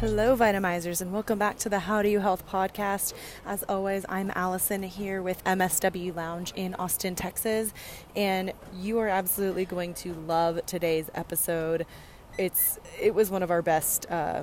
Hello, Vitamizers, and welcome back to the How Do You Health podcast. As always, I'm Allison here with MSW Lounge in Austin, Texas, and you are absolutely going to love today's episode. It's it was one of our best. Uh,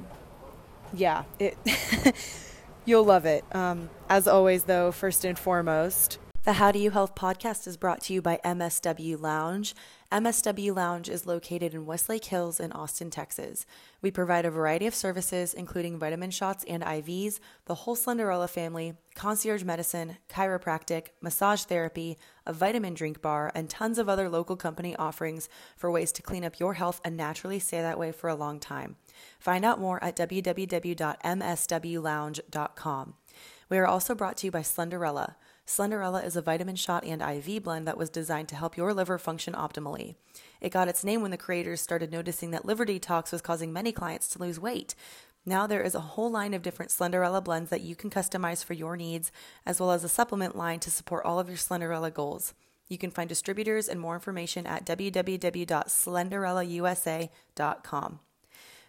yeah, it you'll love it. Um, as always, though, first and foremost, the How Do You Health podcast is brought to you by MSW Lounge. MSW Lounge is located in Westlake Hills in Austin, Texas. We provide a variety of services, including vitamin shots and IVs, the whole Slenderella family, concierge medicine, chiropractic, massage therapy, a vitamin drink bar, and tons of other local company offerings for ways to clean up your health and naturally stay that way for a long time. Find out more at www.mswlounge.com. We are also brought to you by Slenderella. Slenderella is a vitamin shot and IV blend that was designed to help your liver function optimally. It got its name when the creators started noticing that liver detox was causing many clients to lose weight. Now there is a whole line of different Slenderella blends that you can customize for your needs, as well as a supplement line to support all of your Slenderella goals. You can find distributors and more information at www.slenderellausa.com.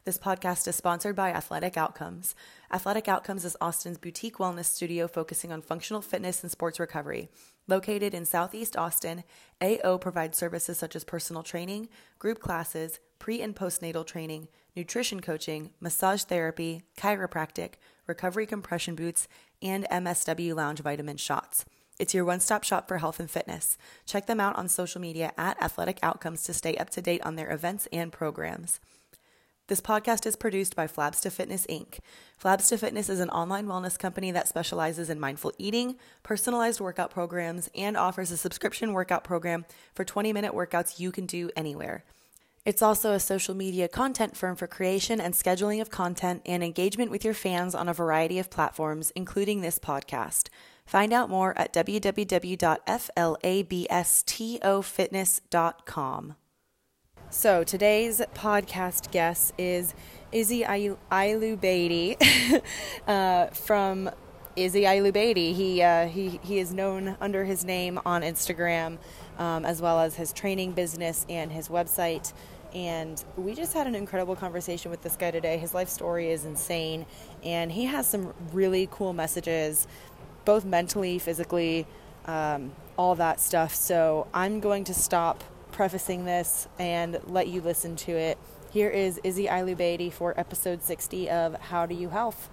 This podcast is sponsored by Athletic Outcomes. Athletic Outcomes is Austin's boutique wellness studio focusing on functional fitness and sports recovery. Located in Southeast Austin, AO provides services such as personal training, group classes, pre and postnatal training, nutrition coaching, massage therapy, chiropractic, recovery compression boots, and MSW lounge vitamin shots. It's your one stop shop for health and fitness. Check them out on social media at Athletic Outcomes to stay up to date on their events and programs. This podcast is produced by Flabs to Fitness Inc. Flabs to Fitness is an online wellness company that specializes in mindful eating, personalized workout programs, and offers a subscription workout program for 20 minute workouts you can do anywhere. It's also a social media content firm for creation and scheduling of content and engagement with your fans on a variety of platforms, including this podcast. Find out more at www.flabstofitness.com. So today's podcast guest is Izzy Ilubaidi uh, from Izzy Ilubaidi. He, uh, he, he is known under his name on Instagram um, as well as his training business and his website. And we just had an incredible conversation with this guy today. His life story is insane, and he has some really cool messages, both mentally, physically, um, all that stuff. So I'm going to stop prefacing this and let you listen to it. Here is Izzy Ilubaidi for episode 60 of How Do You Health.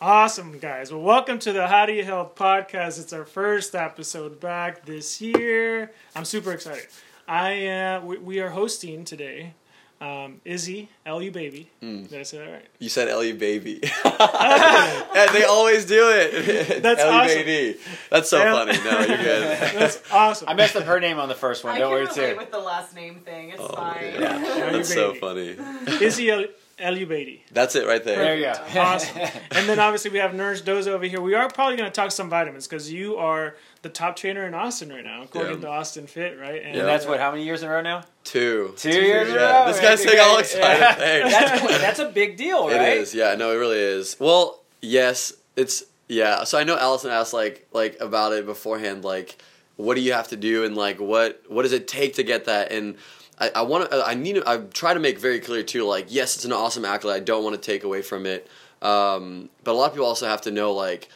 Awesome, guys. Well, welcome to the How Do You Health podcast. It's our first episode back this year. I'm super excited. I uh, we, we are hosting today um, Izzy, LU Baby. Mm. Did I say that right? You said LU Baby. and they always do it. That's LU awesome. Baby. That's so L- funny. No, you're good. That's awesome. I messed up her name on the first one. Don't worry too. with the last name thing. It's Oh, fine. yeah. That's so funny. Izzy L- LU Baby. That's it right There there. you go. Awesome. and then obviously we have Nurse Doza over here. We are probably going to talk some vitamins because you are the top trainer in Austin right now, according Yeah. to Austin Fit, right? And Yeah. That's what? How many years in a row now? Two. Two, years in a Yeah. row. This guy's saying all Okay. excited. Yeah. That's that's a big deal, It right? is. Yeah, no, it really is. Well, yes, it's yeah. So I know Allison asked like like about it beforehand, like what do you have to do and like what what does it take to get that and I, I want to I need to, I try to make very clear too like yes it's an awesome accolade I don't want to take away from it um, but a lot of people also have to know like th-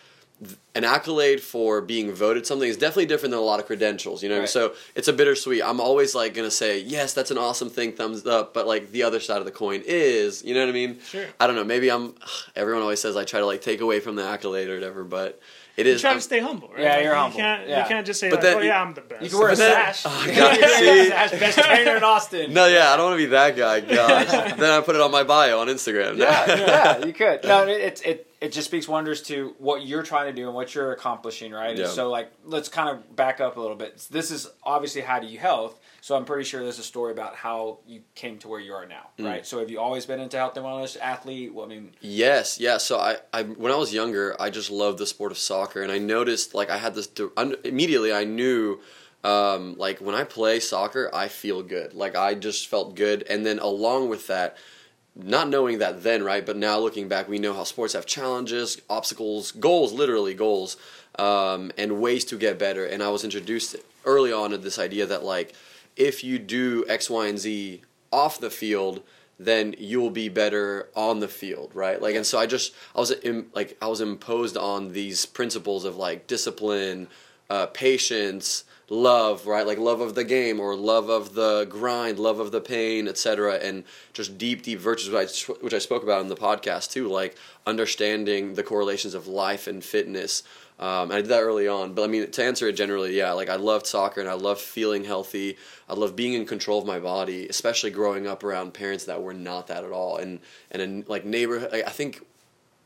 an accolade for being voted something is definitely different than a lot of credentials you know Right. so it's a bittersweet i'm always like gonna say yes that's an awesome thing thumbs up but like the other side of the coin is you know what i mean Sure. i don't know maybe i'm everyone always says i try to like take away from the accolade or whatever but it You is try I'm- to stay humble, right? Yeah, you're you humble. Can't, Yeah. You can't just say, But like, then- oh, yeah, I'm the best. You can wear a then- sash. Oh, God, can wear a see? sash. Best trainer in Austin. no yeah i don't want to be that guy gosh then i put it on my bio on instagram Yeah, yeah, you could. No, it it, it just speaks wonders to what you're trying to do and what you're accomplishing, right? Yeah. And so, like, let's kind of back up a little bit. This is obviously how do you health. So I'm pretty sure there's a story about how you came to where you are now, Mm. right? So have you always been into health and wellness, athlete? Well, I mean, Yes, yeah. So I, I, when I was younger, I just loved the sport of soccer, and I noticed like I had this immediately. I knew, um, like when I play soccer, I feel good. Like I just felt good, and then along with that, not knowing that then, right? But now looking back, we know how sports have challenges, obstacles, goals, literally goals, um, and ways to get better. And I was introduced early on to this idea that like if you do X, Y, and Z off the field, then you will be better on the field, right? Like, and so I just I was Im, like I was imposed on these principles of like discipline, uh, patience, love, right? Like love of the game or love of the grind, love of the pain, etc. And just deep, deep virtues, which I, which I spoke about in the podcast too, like understanding the correlations of life and fitness. Um, and I did that early on, but I mean, to answer it generally, yeah, like I loved soccer and I loved feeling healthy. I loved being in control of my body, especially growing up around parents that were not that at all. And and in like neighborhood, I think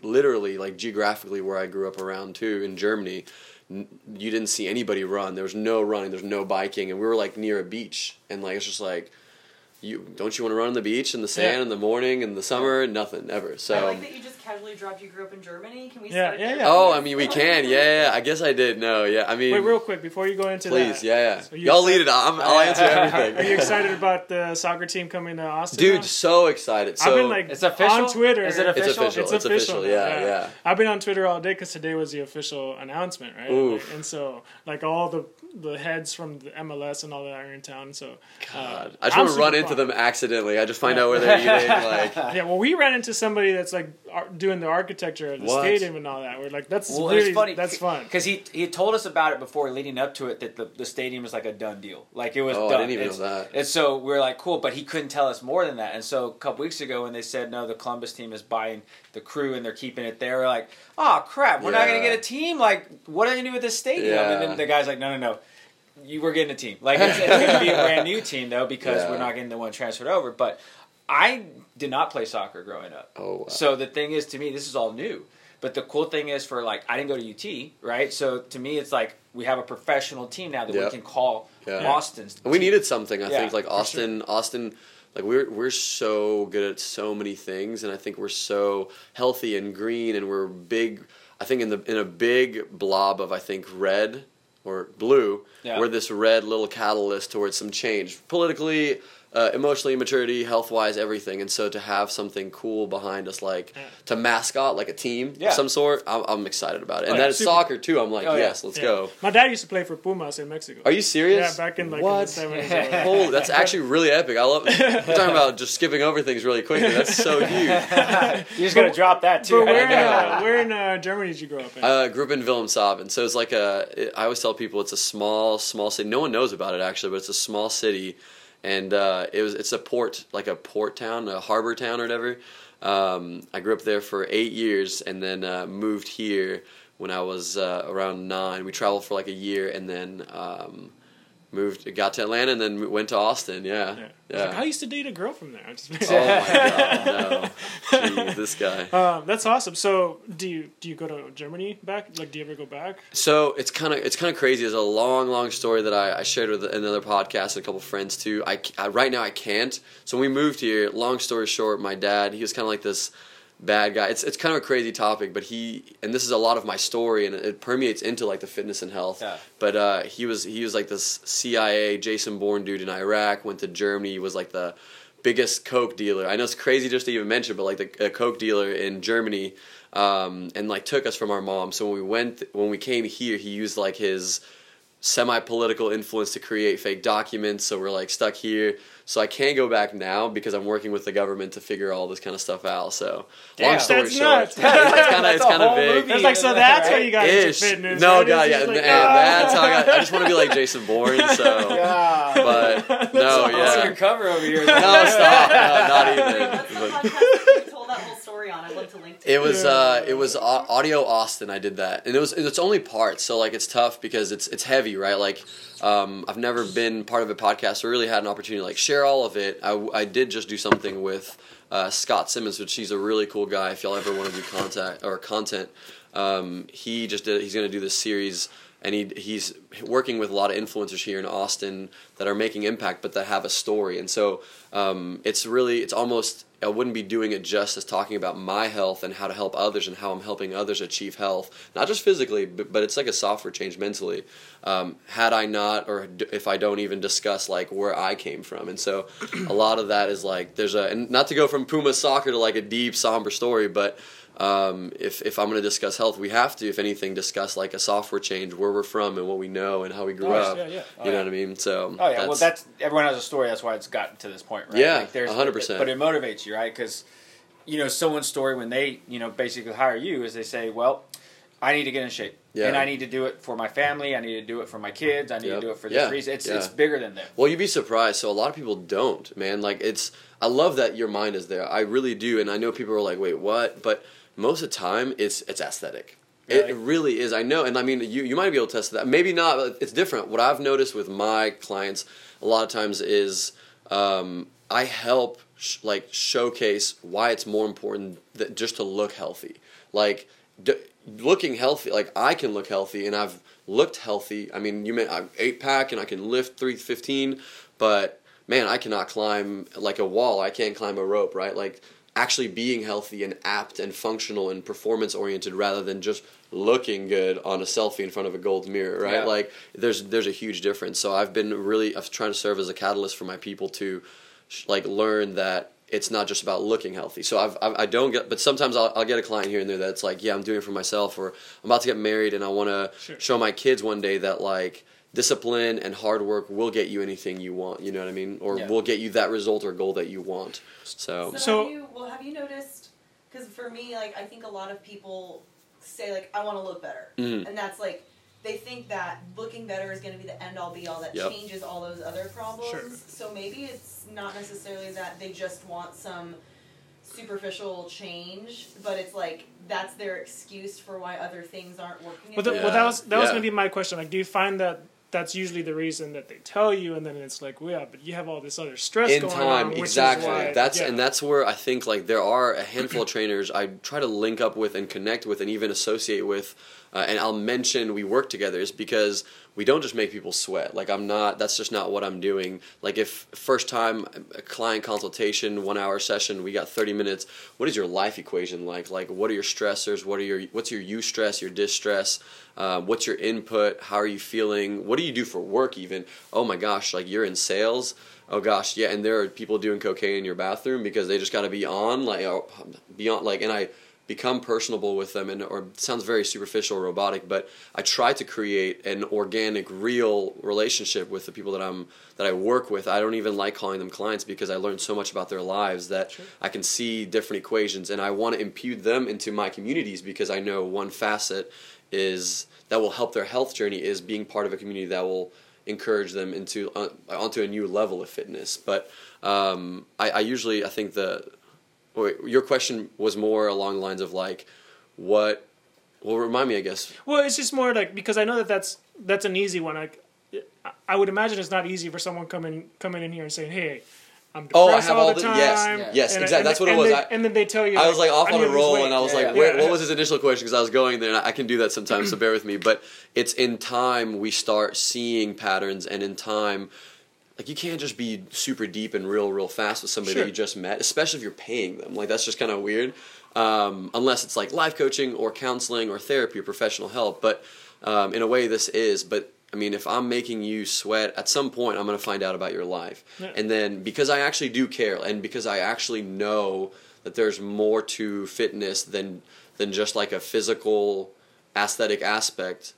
literally like geographically where I grew up around too in Germany, you didn't see anybody run. There was no running. There's no biking, and we were like near a beach, and like it's just like. You don't you want to run on the beach in the sand Yeah. in the morning in the summer? and Nothing ever. So I like that you just casually dropped you grew up in Germany. Can we Yeah, yeah, yeah. Oh, I mean, we can. Yeah, yeah. I guess I did. No, yeah. I mean, Wait, real quick before you go into please. that. Yeah, yeah. you Y'all lead it. I'm, I'll answer everything. Are you excited about the soccer team coming to Austin? Dude, now? so excited. So I've been like It's official? on Twitter. Is it official? it's official? official. It's, official. Yeah, yeah. I've been on Twitter all day because today was the official announcement, right? Oof. Like, and so, like all the the heads from the MLS and all that are in town. So, uh, God, I just I'm want to run into pumped. them accidentally. I just find out where they're eating. Like, Yeah, well, we ran into somebody that's like ar- doing the architecture of the What? stadium and all that. We're like, that's Well, really funny. that's fun. because he he told us about it before leading up to it that the, the stadium was like a done deal. Like it was. Oh, I done. didn't even It's- know that. And so we are like, cool, but he couldn't tell us more than that. And so a couple weeks ago, when they said no, the Columbus team is buying the crew and they're keeping it there, we're like, oh crap, we're not gonna get a team. Like, what are they gonna do with this stadium? And then the guy's like, no, no, no. You were getting a team. Like it's, it's going to be a brand new team though because Yeah. we're not getting the one transferred over. But I did not play soccer growing up. oh, wow. So the thing is, to me, this is all new. But the cool thing is, for like, I didn't go to UT, right? So to me, it's like we have a professional team now that Yeah. we can call Yeah. Austin's. we needed something. I Yeah, think like for Austin, Austin. Like we're we're so good at so many things, and I think we're so healthy and green, and we're big. I think in the in a big blob of I think red or blue, Yeah. we're this red little catalyst towards some change politically, uh, emotionally, maturity, health wise, everything. And so to have something cool behind us, like to mascot like a team Yeah. of some sort, I'm, I'm excited about it. And Oh, then yeah, it's super- soccer too. I'm like, Oh, yeah. yes, let's Yeah. go. My dad used to play for Pumas in Mexico. Are you serious? Yeah, back in like what? in the seventies. Holy, that's actually really epic. I love. We're talking about just skipping over things really quickly. That's so huge. You're just gonna drop that too. But where in, uh, where in uh, Germany did you grow up in? Uh, grew up in Wilhelmshaven, so it's like a. It, I always tell people it's a small, small city. No one knows about it actually, but it's a small city, and uh, it was. It's a port, like a port town, a harbor town or whatever. Um, I grew up there for eight years, and then uh, moved here when I was uh, around nine. We traveled for like a year, and then um, moved, got to Atlanta, and then went to Austin. Yeah, yeah. yeah. Like, I used to date a girl from there. I'm just oh my god, no! Jeez, this guy. Um, that's awesome. So, do you do you go to Germany back? Like, do you ever go back? So it's kind of it's kind of crazy. It's a long, long story that I, I shared with another podcast and a couple friends too. I, I right now I can't. So when we moved here. Long story short, my dad he was kind of like this bad guy. It's it's kind of a crazy topic, but he and this is a lot of my story and it, permeates into like the fitness and health. Yeah. But uh, he was he was like this CIA Jason Bourne dude in Iraq. Went to Germany. He was like the biggest coke dealer. I know it's crazy just to even mention, but like the a coke dealer in Germany, um, and like took us from our mom. So when we went, when we came here, he used like his semi-political influence to create fake documents. So we're like stuck here. So I can't go back now because I'm working with the government to figure all this kind of stuff out. So long story That's short, nuts. it's kind of it's kind of big. movie. That's like so. That's how you got Ish. into fitness. No, right? God, yeah, just man, like, ah. that's how I got. I just want to be like Jason Bourne. So, Yeah. but no, What's yeah. your cover over here? No, stop. No, not Wait, even. What's the But- podcast that you told that whole story on? I'd love to link to It was Yeah. uh, it was au- audio Austin. I did that, and it was it's only parts, so like it's tough because it's it's heavy, right? Like um, I've never been part of a podcast, so I really had an opportunity to like share all of it. I, I did just do something with uh, Scott Simmons, which he's a really cool guy. If y'all ever want to do contact or content, um, he just did. He's going to do this series. And he, he's working with a lot of influencers here in Austin that are making impact, but that have a story. And so um, it's really, it's almost, I wouldn't be doing it justice talking about my health and how to help others and how I'm helping others achieve health, not just physically, but, but it's like a software change mentally. Um, had I not, or if I don't even discuss like where I came from, and so a lot of that is like there's a and not to go from Puma soccer to like a deep somber story, but um, if if I'm going to discuss health, we have to, if anything, discuss like a software change, where we're from, and what we know, and how we grew Oh, up. yeah, yeah. Oh, you know yeah. what I mean? So Oh yeah, well that's everyone has a story. That's why it's gotten to this point, right? Yeah, there's 100%. But it motivates you, right? Because you know someone's story when they you know basically hire you is they say, well, I need to get in shape, Yeah. and I need to do it for my family. I need to do it for my kids. I need Yep. to do it for this Yeah, reason. It's yeah. it's bigger than them. Well, you'd be surprised. So a lot of people don't, man. Like it's. I love that your mind is there. I really do, and I know people are like, "Wait, what?" But most of the time, it's it's aesthetic. Really? It really is. I know, and I mean, you you might be able to test that. Maybe not. But it's different. What I've noticed with my clients a lot of times is um, I help sh- like showcase why it's more important that just to look healthy. Like d- looking healthy. Like I can look healthy, and I've looked healthy. I mean, you may I'm eight pack, and I can lift three fifteen, but man, I cannot climb like a wall. I can't climb a rope, right? Like actually being healthy and apt and functional and performance oriented rather than just looking good on a selfie in front of a gold mirror, right? Yeah. Like there's there's a huge difference. So I've been really I'm trying to serve as a catalyst for my people to like learn that it's not just about looking healthy. So I've, I've I don't get, but sometimes I'll, I'll get a client here and there that's like, yeah, I'm doing it for myself, or I'm about to get married and I want to Sure. show my kids one day that like discipline and hard work will get you anything you want. You know what I mean? Or Yeah. will get you that result or goal that you want. So, So, So- have you well have you noticed because for me like I think a lot of people say like I want to look better Mhm. and that's like they think that looking better is going to be the end all be all that Yep. changes all those other problems. Sure. So maybe it's not necessarily that they just want some superficial change, but it's like that's their excuse for why other things aren't working. Well, the, as well, that was that was going to be my question. Like, do you find that that's usually the reason that they tell you, and then it's like, well, yeah, but you have all this other stress in going time on, exactly why, that's yeah. and that's where i think like there are a handful of trainers i try to link up with and connect with and even associate with uh, and i'll mention we work together is because we don't just make people sweat. Like i'm not that's just not what i'm doing. Like if first time a client consultation one hour session we got 30 minutes what is your life equation like? Like what are your stressors? What are your what's your eustress your distress? Uh, what's your input? How are you feeling? What do you do for work even? Oh my gosh like you're in sales? Oh gosh yeah and there are people doing cocaine in your bathroom because they just got to be on like oh, beyond like and i become personable with them and or it sounds very superficial or robotic but i try to create an organic real relationship with the people that i'm that i work with i don't even like calling them clients because i learned so much about their lives that i can see different equations and i want to impute them into my communities because i know one facet is that will help their health journey is being part of a community that will encourage them into uh, onto a new level of fitness. But um, I, I usually I think the your question was more along the lines of like what well remind me I guess Well, it's just more like because I know that that's that's an easy one. Like, I- I would imagine it's not easy for someone coming coming in here and saying, "Hey, I'm Oh, I have all all the the- time." yes, Yeah. yes, And- exactly. and- That's what it was. They, I- and then they tell you, I was like off on a roll and I was Yeah, like yeah. where, what was his initial question because I was going there and I can do that sometimes so bear with me but it's in time we start seeing patterns and in time like you can't just be super deep and real real fast with somebody Sure. that you just met especially if you're paying them like that's just kind of weird um, unless it's like life coaching or counseling or therapy or professional help but um, in a way this is but I mean, if I'm making you sweat, at some point I'm going to find out about your life. Yeah. And then because I actually do care and because I actually know that there's more to fitness than than just like a physical aesthetic aspect,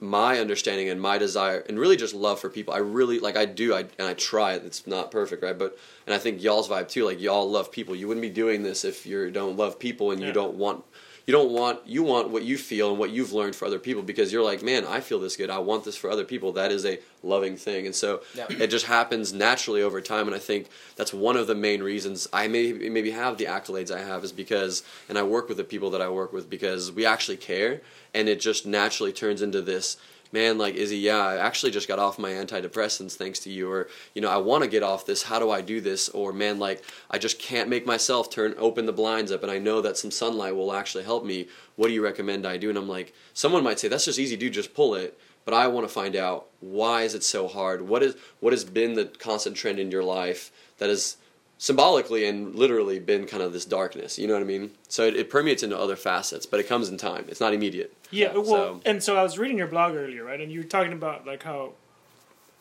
my understanding and my desire and really just love for people. I really like I do I and I try it. It's not perfect, right? But and I think y'all's vibe too. Like y'all love people. You wouldn't be doing this if you don't love people and Yeah. you don't want you don't want you want what you feel and what you've learned for other people because you're like, man, I feel this good. I want this for other people. That is a loving thing, and so Yeah. it just happens naturally over time. And I think that's one of the main reasons I may maybe have the accolades I have is because, and I work with the people that I work with because we actually care, and it just naturally turns into this. Man, like Izzy, yeah, I actually just got off my antidepressants thanks to you, or you know, I want to get off this. How do I do this? Or man, like I just can't make myself turn open the blinds up, and I know that some sunlight will actually help me. What do you recommend I do? And I'm like, someone might say that's just easy, dude. Just pull it but I want to find out why is it so hard? What is what has been the constant trend in your life that has symbolically and literally been kind of this darkness. You know what I mean? So it, it permeates into other facets, but it comes in time. It's not immediate. Yeah, well, So- and so I was reading your blog earlier, right? And you were talking about like how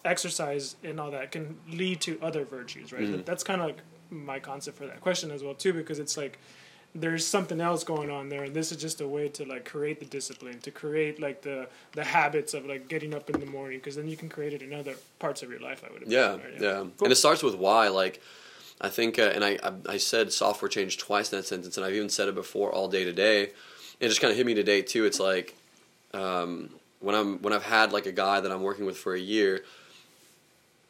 exercise and all that can lead to other virtues, right? Mm-hmm. That's kind of like my concept for that question as well too, because it's like there's something else going on there, and this is just a way to like create the discipline, to create like the the habits of like getting up in the morning, because then you can create it in other parts of your life. I would Yeah, imagine, right? yeah. Cool. And it starts with why. Like, I think, uh, and I, I I said software change twice in that sentence, and I've even said it before all day today. It just kind of hit me today too. It's like um, when I'm when I've had like a guy that I'm working with for a year,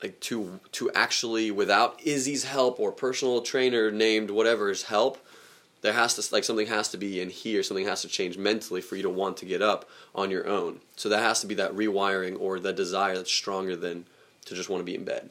like to to actually without Izzy's help or personal trainer named whatever's help, there has to like something has to be in here. Something has to change mentally for you to want to get up on your own. So that has to be that rewiring or that desire that's stronger than to just want to be in bed.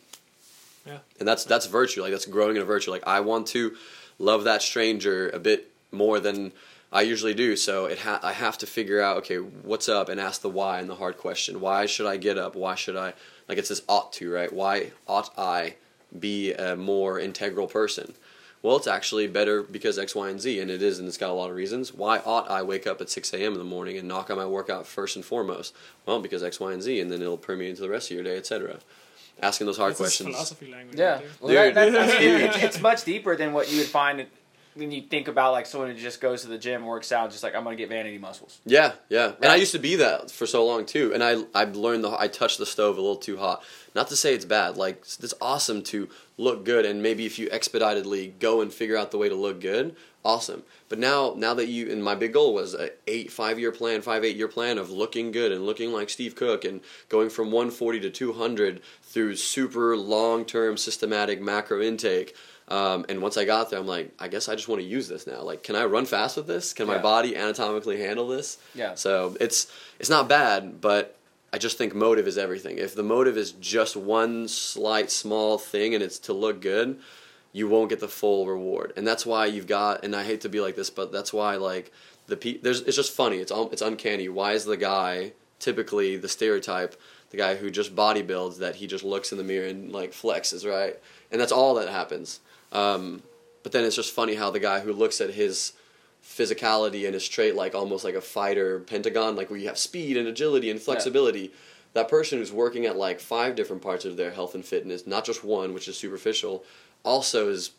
Yeah. And that's that's virtue. Like that's growing in a virtue. Like I want to love that stranger a bit more than I usually do. So it ha- I have to figure out okay what's up and ask the why and the hard question. Why should I get up? Why should I like it's this ought to right? Why ought I be a more integral person? Well, it's actually better because X, Y, and Z, and it is, and it's got a lot of reasons. Why ought I wake up at 6 a.m. in the morning and knock out my workout first and foremost? Well, because X, Y, and Z, and then it'll permeate into the rest of your day, etc. Asking those hard That's just questions. philosophy language. Yeah, right there. well, that, Dude. that, that's, Huge. it's, it's much deeper than what you would find when you think about like someone who just goes to the gym, works out, just like I'm gonna get vanity muscles. Yeah, yeah. And I used to be that for so long too. And I I learned the I touched the stove a little too hot. Not to say it's bad. Like it's awesome to look good and maybe if you expeditedly go and figure out the way to look good, awesome. But now now that you and my big goal was a eight five year plan, five eight year plan of looking good and looking like Steve Cook and going from 140 to 200 through super long term systematic macro intake. Um, and once I got there, I'm like, I guess I just want to use this now. Like, can I run fast with this? Can my body anatomically handle this? Yeah. So it's it's not bad, but I just think motive is everything. If the motive is just one slight small thing and it's to look good, you won't get the full reward. And that's why you've got and I hate to be like this, but that's why like the pe- there's it's just funny. It's un- it's uncanny. Why is the guy typically the stereotype, the guy who just bodybuilds that he just looks in the mirror and like flexes, right? And that's all that happens. Um, but then it's just funny how the guy who looks at his physicality and his trait like almost like a fighter pentagon, like where you have speed and agility and flexibility. That person who's working at like five different parts of their health and fitness, not just one, which is superficial, also is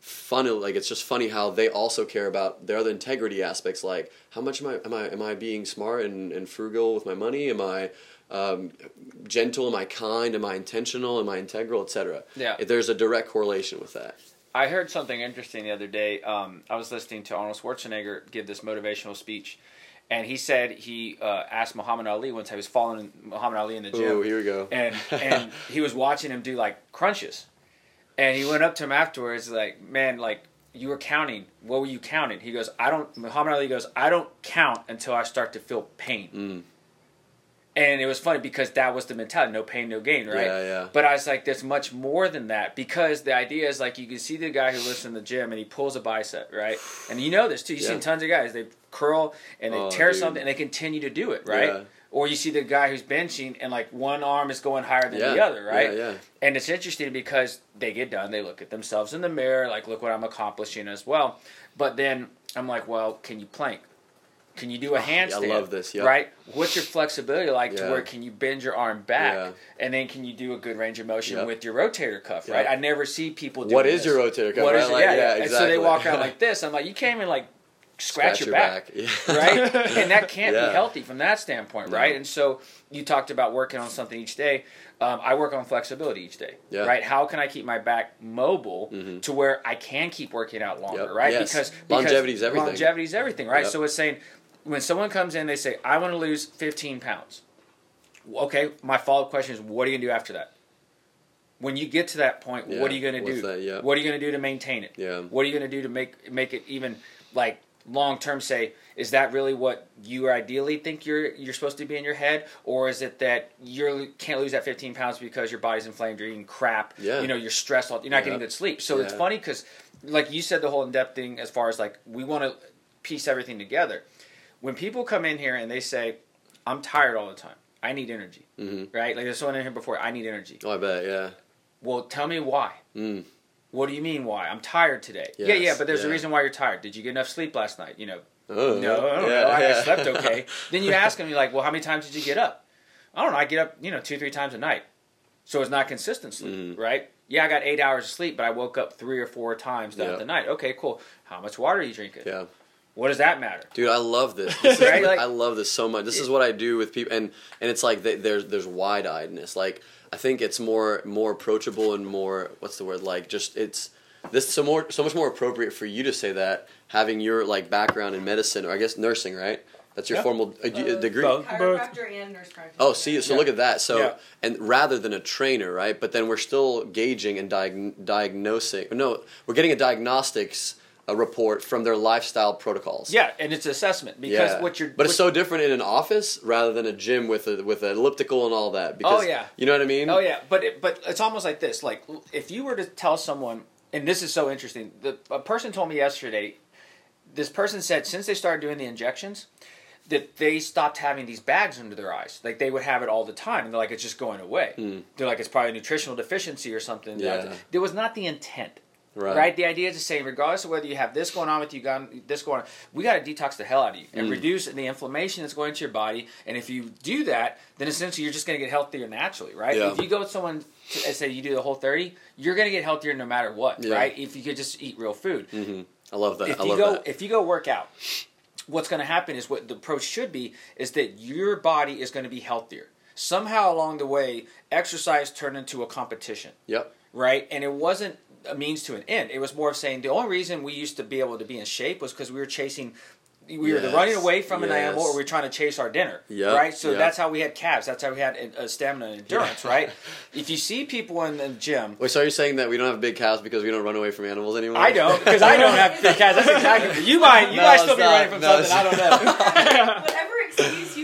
funny. Like it's just funny how they also care about their other integrity aspects, like how much am I am I am I being smart and, and frugal with my money? Am I um, gentle? Am I kind? Am I intentional? Am I integral, etc. Yeah. There's a direct correlation with that. I heard something interesting the other day. Um, I was listening to Arnold Schwarzenegger give this motivational speech, and he said he uh, asked Muhammad Ali once. He was following Muhammad Ali in the gym, Oh, here we go. and and he was watching him do like crunches, and he went up to him afterwards, like, "Man, like you were counting. What were you counting?" He goes, "I don't." Muhammad Ali goes, "I don't count until I start to feel pain." Mm. And it was funny because that was the mentality: no pain, no gain, right? Yeah, yeah. But I was like, there's much more than that because the idea is like you can see the guy who lifts in the gym and he pulls a bicep, right? And you know this too. You've Yeah. seen tons of guys they curl and they Oh, tear dude. something and they continue to do it, right? Yeah. Or you see the guy who's benching and like one arm is going higher than the other, right? yeah, yeah. And it's interesting because they get done, they look at themselves in the mirror, like look what I'm accomplishing as well. But then I'm like, well, can you plank? Can you do a handstand? I love this, yep. Right? What's your flexibility like to where can you bend your arm back? Yeah. And then can you do a good range of motion Yep. with your rotator cuff, Yep. right? I never see people do What is your rotator cuff, What is right? it? Like, yeah, yeah, yeah. And so they walk around like this. I'm like, you can't even like scratch, your, back, Yeah. right? and that can't Yeah. be healthy from that standpoint, right? And so you talked about working on something each day. Um, I work on flexibility each day, Yeah. Mm-hmm. right? How can I keep my back mobile to where I can keep working out longer, Yep. right? Yes. Because, because Longevity's everything. Longevity's everything, right? Yep. So it's saying when someone comes in, they say, "I want to lose 15 pounds." Okay, my follow up question is, what are you gonna do after that? When you get to that point, Yeah, what are you gonna do? that? Yeah. What are you gonna do to maintain it? Yeah. What are you gonna do to make make it even like long term? Say, is that really what you ideally think you're you're supposed to be in your head, or is it that you can't lose that 15 pounds because your body's inflamed, you're eating crap, Yeah. you know, you're stressed, all, you're not Yeah. getting good sleep. So it's funny because, like you said, the whole in depth thing as far as like we want to piece everything together. When people come in here and they say, "I'm tired all the time," I need energy, Mhm. right? Like there's someone in here before, I need energy. Oh, I bet. Yeah. Well, tell me why. Mm. What do you mean why? I'm tired today. yeah, yeah, but there's a reason why you're tired. Did you get enough sleep last night? You know, Oh, no, I don't yeah, know. I, I slept okay. then you ask them, you're like, well, how many times did you get up? I don't know. I get up, you know, two, three times a night. So it's not consistent sleep, Mm-hmm. right? Yeah, I got eight hours of sleep, but I woke up three or four times throughout Yeah. the night. Okay, cool. How much water are you drinking? Yeah. What does that matter? Dude, I love this. this is, Right? Like- I love this so much. This is what I do with people, and and it's like they, there's there's wide eyedness. Like I think it's more more approachable and more what's the word like just it's this so more so much more appropriate for you to say that having your like background in medicine or I guess nursing, right? That's your Yeah. formal uh, you- Both. degree. Both. Chiropractor and nurse practitioner. Oh, see, so Yeah. look at that. So, Yeah. and rather than a trainer, right? But then we're still gauging and diag- diagnosing. No, we're getting a diagnostics a report from their lifestyle protocols. Yeah, and it's assessment because what you're. But it's so different in an office rather than a gym with a with an elliptical and all that. Because, Oh, yeah. you know what I mean? Oh yeah, but it, but it's almost like this. Like if you were to tell someone, and this is so interesting. The a person told me yesterday. This person said since they started doing the injections, that they stopped having these bags under their eyes. Like they would have it all the time, and they're like, it's just going away. Hmm. They're like, it's probably a nutritional deficiency or something. Yeah. There was not the intent. Right. Right. The idea is to say, regardless of whether you have this going on with you, got this going on, we got to detox the hell out of you and reduce the inflammation that's going to your body. And if you do that, then essentially you're just going to get healthier naturally, right? Yeah. If you go with someone and say you do the whole thirty, you're going to get healthier no matter what, Yeah. right? If you could just eat real food. hmm I love that. If I you love go, that. if you go work out, what's going to happen is what the approach should be is that your body is going to be healthier. Somehow along the way, exercise turned into a competition Yep. right? And it wasn't a means to an end. It was more of saying the only reason we used to be able to be in shape was because we were chasing. We were either Yes, running away from an animal or we were trying to chase our dinner, Yep, right? So yep. that's how we had calves. That's how we had uh, stamina and endurance, right? If you see people in the gym, Wait, so you're saying that we don't have big calves because we don't run away from animals anymore? I don't because I don't have big calves. That's exactly you might you No, might still it's be running from No, something. I don't know. Whatever excuse you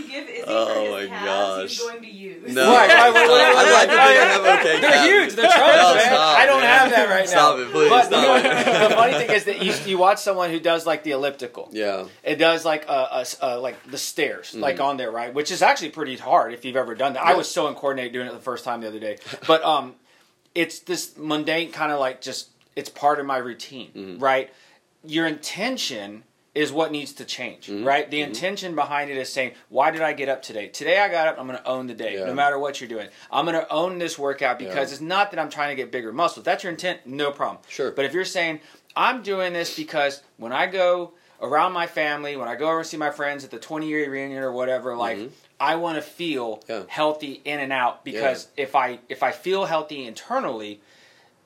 give Izzy Oh my his calves, gosh. he's going to use. No. To right, think I right. have okay They're calves. huge. They're trunks, No, man. stop, I don't man. have that right now. Stop it, please, But stop you know, it. the funny thing is that you, you watch someone who does like the elliptical. Yeah. It does like a, a s- uh, like the stairs, like on there, right? Which is actually pretty hard if you've ever done that. I was so uncoordinated doing it the first time the other day, but um, it's this mundane kind of like just it's part of my routine, right? Your intention is what needs to change, right? The intention behind it is saying, "Why did I get up today? Today I got up. I'm going to own the day, Yeah. no matter what you're doing. I'm going to own this workout because Yeah. it's not that I'm trying to get bigger muscles. That's your intent, no problem. Sure. But if you're saying, I'm doing this because when I go around my family, when I go over and see my friends at the 20 year reunion or whatever, like I want to feel Mm-hmm. Yeah. healthy in and out because if I if I feel healthy internally,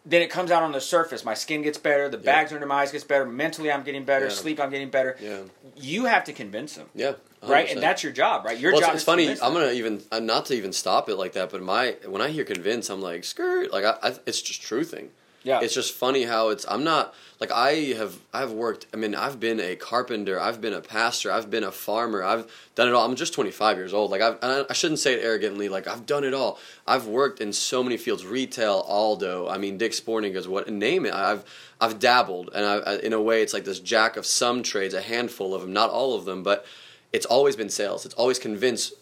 then it comes out on the surface. My skin gets better, the bags under my eyes gets better, mentally I'm getting better, Yeah. sleep I'm getting better. Yeah. You have to convince them. Yeah. Right? 100%. And that's your job, right? Your well, job it's, it's funny. I'm gonna even uh, not to even stop it like that, but my when I hear convince, I'm like skirt. Like I, I, it's just truthing. Yeah. It's just funny how it's. I'm not like I have. I've worked. I mean, I've been a carpenter. I've been a pastor. I've been a farmer. I've done it all. I'm just 25 years old. Like I've. I I shouldn't say it arrogantly. Like I've done it all. I've worked in so many fields. Retail, Aldo. I mean, Dick's Sporting Goods. What name it? I've. I've dabbled, and I, I, in a way, it's like this jack of some trades, a handful of them, not all of them, but it's always been sales. It's always convince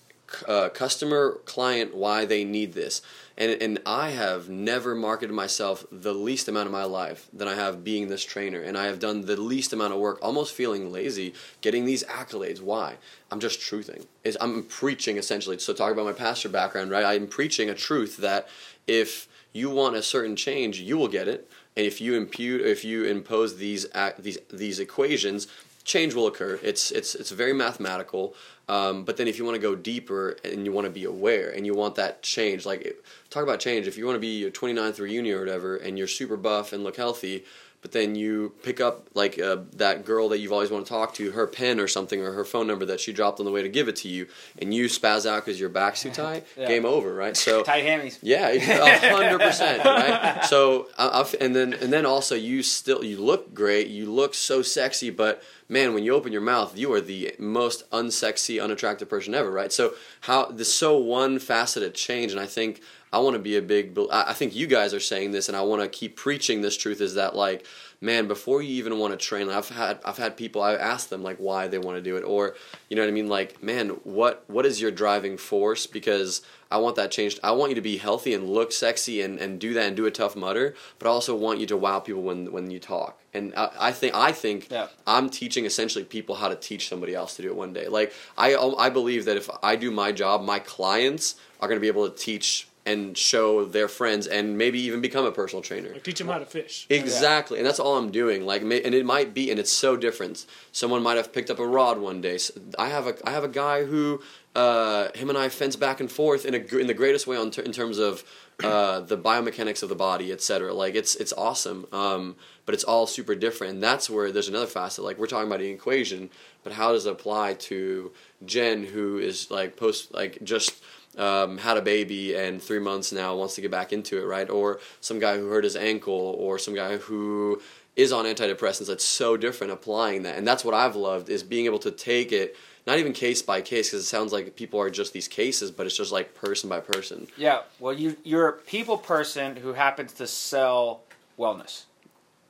uh, customer client why they need this. And and I have never marketed myself the least amount of my life than I have being this trainer. And I have done the least amount of work, almost feeling lazy, getting these accolades. Why? I'm just truthing. Is I'm preaching essentially. So talk about my pastor background, right? I'm preaching a truth that if you want a certain change, you will get it. And if you impute, if you impose these these these equations, change will occur. It's it's it's very mathematical. Um, but then if you want to go deeper and you want to be aware and you want that change, like talk about change. If you want to be your 29th reunion or whatever, and you're super buff and look healthy, but then you pick up like uh, that girl that you've always wanted to talk to, her pen or something or her phone number that she dropped on the way to give it to you, and you spaz out because your back's too tight, Yeah. game over, right? So Tight hammies. yeah, hundred percent, right? So, I've, and then and then also you still you look great, you look so sexy, but man, when you open your mouth, you are the most unsexy, unattractive person ever, right? So how this so one faceted change, and I think I want to be a big. I I think you guys are saying this, and I want to keep preaching this truth. Is that like, man, before you even want to train, I've had I've had people. I ask them like why they want to do it, or you know what I mean. Like, man, what what is your driving force? Because I want that changed. I want you to be healthy and look sexy and, and do that and do a Tough Mudder, but I also want you to wow people when when you talk. And I, I think I think Yeah. I'm teaching essentially people how to teach somebody else to do it one day. Like I I believe that if I do my job, my clients are going to be able to teach and show their friends and maybe even become a personal trainer. Like teach them how to fish. Exactly, and that's all I'm doing. Like, and it might be, and it's so different. Someone might have picked up a rod one day. I have a, I have a guy who, uh, him and I fence back and forth in a, in the greatest way on ter- in terms of uh, the biomechanics of the body, etc. Like, it's it's awesome. Um, but it's all super different, and that's where there's another facet. Like, we're talking about the equation, but how does it apply to Jen, who is like post, like just um, had a baby and three months now wants to get back into it, right? Or some guy who hurt his ankle, or some guy who is on antidepressants. That's so different applying that, and that's what I've loved is being able to take it. Not even case by case, because it sounds like people are just these cases, but it's just like person by person. Yeah, well, you you're a people person who happens to sell wellness,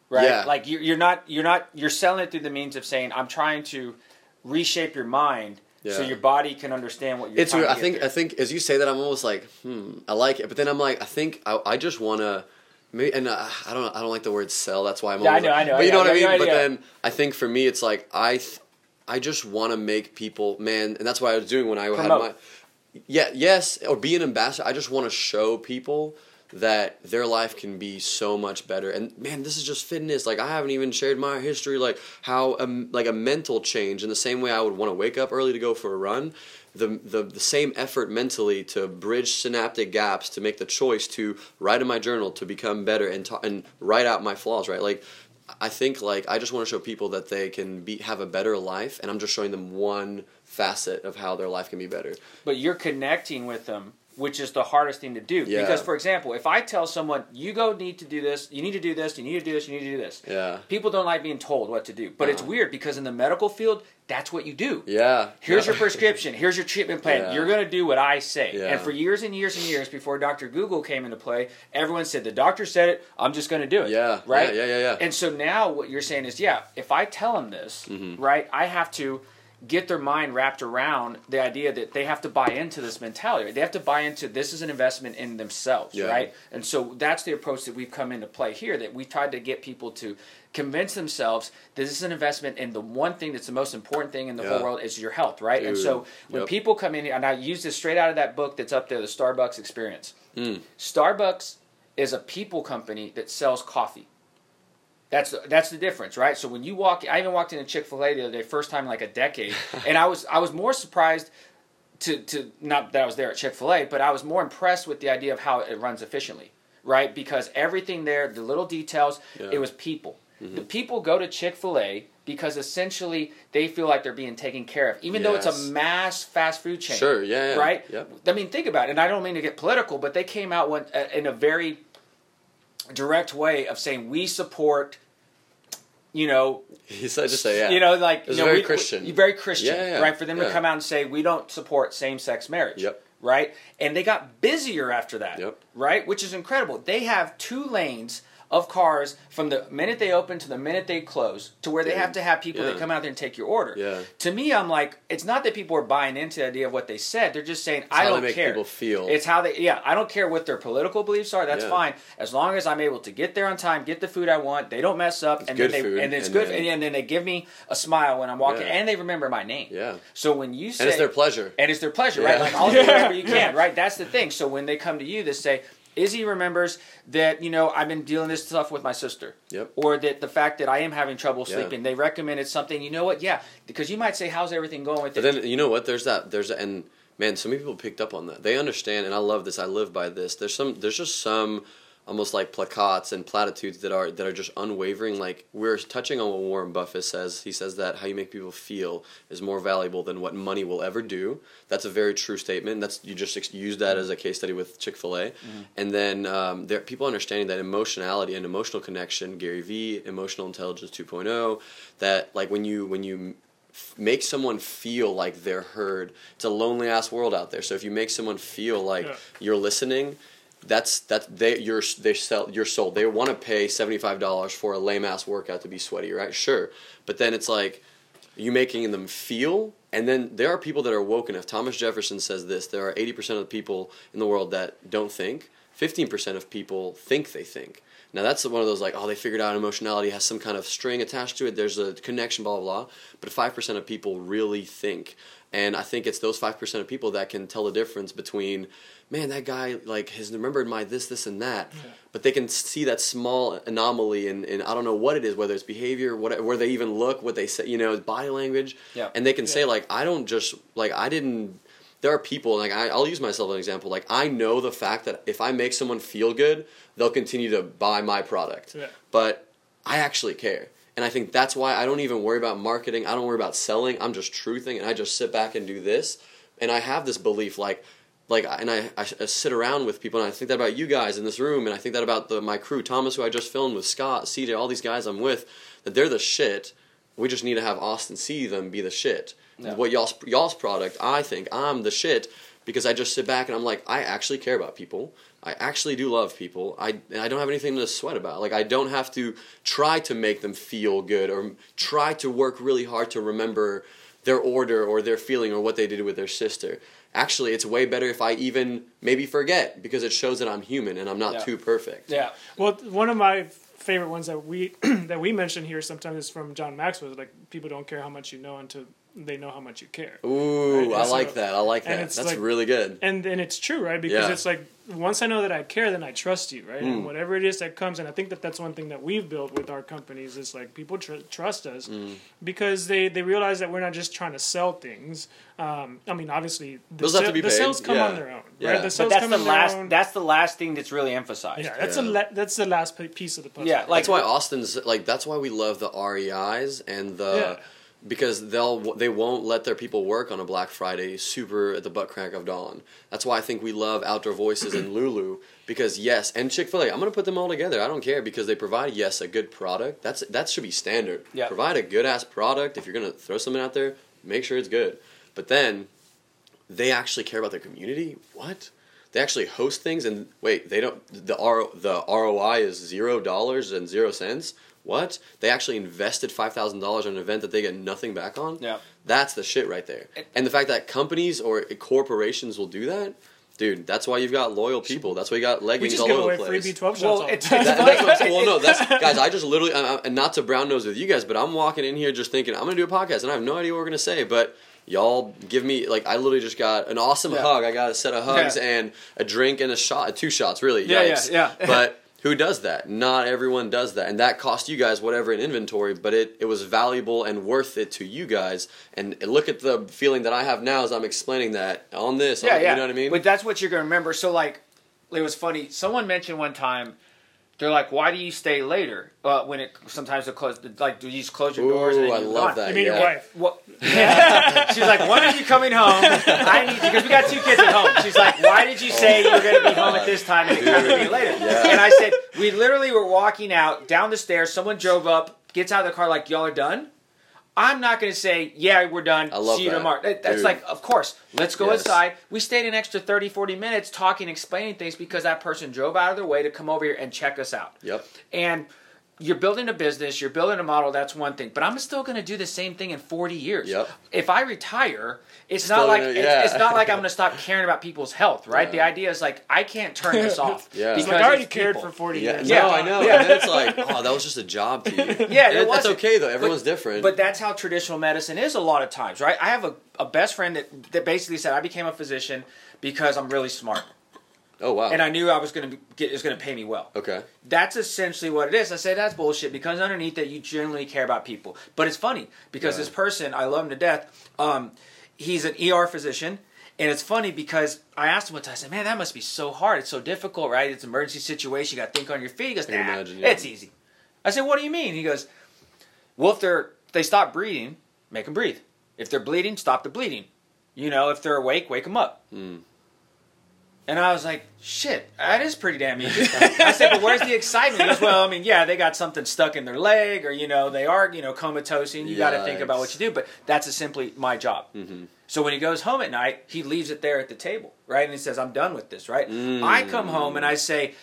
right? Yeah. Like you, you're not you're not you're selling it through the means of saying I'm trying to reshape your mind so your body can understand what you're. It's trying weird. to I think. I think as you say that, I'm almost like, hmm, I like it, but then I'm like, I think I, I just want to. Maybe, and uh, I don't I don't like the word sell. That's why I'm. Yeah, I always know, like- I know, But you yeah, know what I mean. yeah, but yeah. then I think for me, it's like I, th- I just want to make people man, and that's what I was doing when I had my. Yeah. Yes. Or be an ambassador. I just want to show people that their life can be so much better. And man, this is just fitness. Like I haven't even shared my history, like how um, like a mental change in the same way I would want to wake up early to go for a run. The, the the same effort mentally to bridge synaptic gaps to make the choice to write in my journal to become better and ta- and write out my flaws right like I think like I just want to show people that they can be have a better life and I'm just showing them one facet of how their life can be better but you're connecting with them which is the hardest thing to do Yeah. because for example if i tell someone you go need to do this you need to do this you need to do this you need to do this yeah people don't like being told what to do but it's Uh-huh. weird because in the medical field that's what you do yeah Here's Yeah. your prescription. Here's your treatment plan. Yeah. You're going to do what I say. Yeah. And for years and years and years before Dr. Google came into play, everyone said, the doctor said it, I'm just going to do it. yeah Right? yeah yeah yeah, yeah. And so now what you're saying is, yeah, if I tell them this, Mhm. right, I have to get their mind wrapped around the idea that they have to buy into this mentality. They have to buy into this is an investment in themselves, Yeah. right? And so that's the approach that we've come into play here that we tried to get people to convince themselves that this is an investment in the one thing that's the most important thing in the Yeah. whole world is your health, right? And so when yep. people come in here, and I use this straight out of that book that's up there, the Starbucks Experience. Mm. Starbucks is a people company that sells coffee. That's the, that's the difference, right? So when you walk, I even walked into Chick Fil A the other day, first time in like a decade, and I was I was more surprised to to not that I was there at Chick Fil A, but I was more impressed with the idea of how it runs efficiently, right? Because everything there, the little details, Yeah. it was people. The people go to Chick Fil A because essentially they feel like they're being taken care of, even though it's a mass fast food chain sure yeah, yeah right? I mean, think about it. And I don't mean to get political, but they came out one, uh, in a very direct way of saying we support, you know, he said to say yeah you know, like you know, very we- Christian. we- very Christian, Yeah, yeah, right? For them to come out and say we don't support same-sex marriage, Yep. right? And they got busier after that, Yep. right? Which is incredible. They have two lanes of cars from the minute they open to the minute they close to where they Dude, have to have people that come out there and take your order. Yeah. To me, I'm like, it's not that people are buying into the idea of what they said. They're just saying, I how don't they make care. people feel It's how they, yeah, I don't care what their political beliefs are. That's Yeah. fine as long as I'm able to get there on time, get the food I want. They don't mess up, and good then they food, and it's and good, then- and, then they give me a smile when I'm walking, Yeah. and they remember my name. yeah So when you say and it's their pleasure and it's their pleasure, Yeah. right? Like I'll do whatever you can, right? That's the thing. So when they come to you, they say, Izzy remembers that you know I've been dealing this stuff with my sister, Yep. or that the fact that I am having trouble Yeah. sleeping. They recommended something. You know what? Yeah, because you might say, "How's everything going with But it?" then you know what? There's that. There's and man, so many people picked up on that. They understand, and I love this. I live by this. There's some. There's just some almost like placats and platitudes that are that are just unwavering. Like we're touching on what Warren Buffett says. He says that how you make people feel is more valuable than what money will ever do. That's a very true statement. That's you just ex- use that as a case study with Chick Fil A, and then um, there people understanding that emotionality and emotional connection. Gary V. Emotional Intelligence 2.0. That like when you when you make someone feel like they're heard. It's a lonely ass world out there. So if you make someone feel like Yeah. you're listening, that's that's they you're they sell you're sold. They want to pay seventy five dollars for a lame ass workout to be sweaty, right? Sure, but then it's like you making them feel, and then there are people that are woke enough. Thomas Jefferson says this: there are eighty percent of the people in the world that don't think. Fifteen percent of people think they think. Now that's one of those like, oh, they figured out emotionality has some kind of string attached to it. There's a connection, blah blah blah. But five percent of people really think, and I think it's those five percent of people that can tell the difference between, man, that guy like has remembered my this, this, and that. Yeah. But they can see that small anomaly, and and I don't know what it is, whether it's behavior, what where they even look, what they say, you know, body language, Yeah. and they can say like, I don't just like I didn't there are people like I, I'll use myself as an example. Like I know the fact that if I make someone feel good, they'll continue to buy my product. Yeah. But I actually care, and I think that's why I don't even worry about marketing. I don't worry about selling. I'm just truthing, and I just sit back and do this. And I have this belief, like, like, and I, I, sit around with people, and I think that about you guys in this room, and I think that about the my crew, Thomas, who I just filmed with, Scott, CJ, all these guys I'm with, that they're the shit. We just need to have Austin see them be the shit. Yeah. What y'all's y'all's product, I think I'm the shit because I just sit back and I'm like, I actually care about people. I actually do love people. I and I don't have anything to sweat about. Like I don't have to try to make them feel good or try to work really hard to remember their order or their feeling or what they did with their sister. Actually, it's way better if I even maybe forget because it shows that I'm human and I'm not Yeah. too perfect. Yeah. Well, one of my favorite ones that we that we mention here sometimes is from John Maxwell. Like people don't care how much you know until they know how much you care. Ooh, Right, I so- like that. I like that. That's like- really good. And and it's true, right? Because Yeah. it's like once I know that I care, then I trust you, right? Hmm. And whatever it is that comes, and I think that that's one thing that we've built with our companies is like people tr- trust us Hmm. because they they realize that we're not just trying to sell things. Um, I mean, obviously, the, Those have to be the paid, sales come yeah. on their own, Yeah. right? The But sales But that's come the on their last. own. That's the last thing that's really emphasized. yeah, that's Yeah. a la- that's the last piece of the puzzle. Yeah, like- That's why Austin's like. That's why we love the REIs and the Yeah. Because they'll they won't let their people work on a Black Friday super at the butt crack of dawn. That's why I think we love Outdoor Voices and Lulu because yes, and Chick Fil A. I'm gonna put them all together. I don't care because they provide yes a good product. That's that should be standard. Yeah. Provide a good ass product. If you're gonna throw something out there, make sure it's good. But then they actually care about their community. What? They actually host things and wait, they don't. The R the ROI is zero dollars and zero cents. What? They actually invested five thousand dollars on an event that they get nothing back on. Yeah. That's the shit right there. It- And the fact that companies or corporations will do that, dude. That's why you've got loyal people. That's why you got we leggings just all give over away the free place. B twelve shots. Well, all the it's- That- that's what Well, no, that's guys. I just literally, I, I- and not to brown nose with you guys, but I'm walking in here just thinking I'm gonna do a podcast, and I have no idea what we're gonna say. But y'all give me like I literally just got an awesome Yeah. hug. I got a set of hugs Yeah. and a drink and a shot, two shots, really. Yeah, yeah, yeah. but who does that? Not everyone does that, and that cost you guys whatever in inventory, but it it was valuable and worth it to you guys. And, look at the feeling that I have now as I'm explaining that on this. Yeah, on- yeah. You know what I mean? But that's what you're gonna remember. So like, it was funny. Someone mentioned one time. They're like, "Why do you stay later?" Uh, when it sometimes they close, like, do you just close your doors? and Ooh, then I you're love gone? that. You mean yeah. your wife? What? She's like, when are you coming home? I need you because we got two kids at home. She's like, why did you say you were going to be home at this time and it comes to be later? Yeah. And I said, we literally were walking out down the stairs. Someone drove up, gets out of the car, like, y'all are done. I'm not going to say, yeah, we're done. I love See you that. tomorrow. That- That's Dude. like, of course, let's go Yes. inside. We stayed an extra 30, 40 minutes talking, explaining things because that person drove out of their way to come over here and check us out. Yep. And you're building a business, you're building a model, that's one thing. But I'm still going to do the same thing in 40 years. Yep. If I retire, it's Still not like gonna- it's, yeah. it's not like I'm going to stop caring about people's health, right? Yeah. The idea is like I can't turn this off. Yeah. Because like, I already cared people. for forty Yeah, years. no, Yeah. I know. Yeah. And then it's like, oh, that was just a job to you. Yeah, And it that's wasn't. okay though. Everyone's different. But that's how traditional medicine is a lot of times, right? I have a, a best friend that, that basically said I became a physician because I'm really smart oh wow. and I knew I was going to get is going to pay me well. okay. That's essentially what it is. I say that's bullshit because underneath that you genuinely care about people. But it's funny because Yeah. this person, I love him to death. Um, he's an ER physician, and it's funny because I asked him one time. I said, "Man, that must be so hard. It's so difficult, right? It's an emergency situation. You got to think on your feet." He goes, "Nah, imagine, yeah. it's easy." I said, "What do you mean?" He goes, "Well, if they're they stop breathing, make them breathe. If they're bleeding, stop the bleeding. You know, if they're awake, wake them up." Mm. And I was like, shit, that is pretty damn easy. I said, but where's the excitement? Goes, well, I mean, yeah, they got something stuck in their leg or, you know, they are, you know, comatose and you got to think about what you do. But that's simply my job. Mm-hmm. So when he goes home at night, he leaves it there at the table, right? And he says, I'm done with this, right? I come home and I say,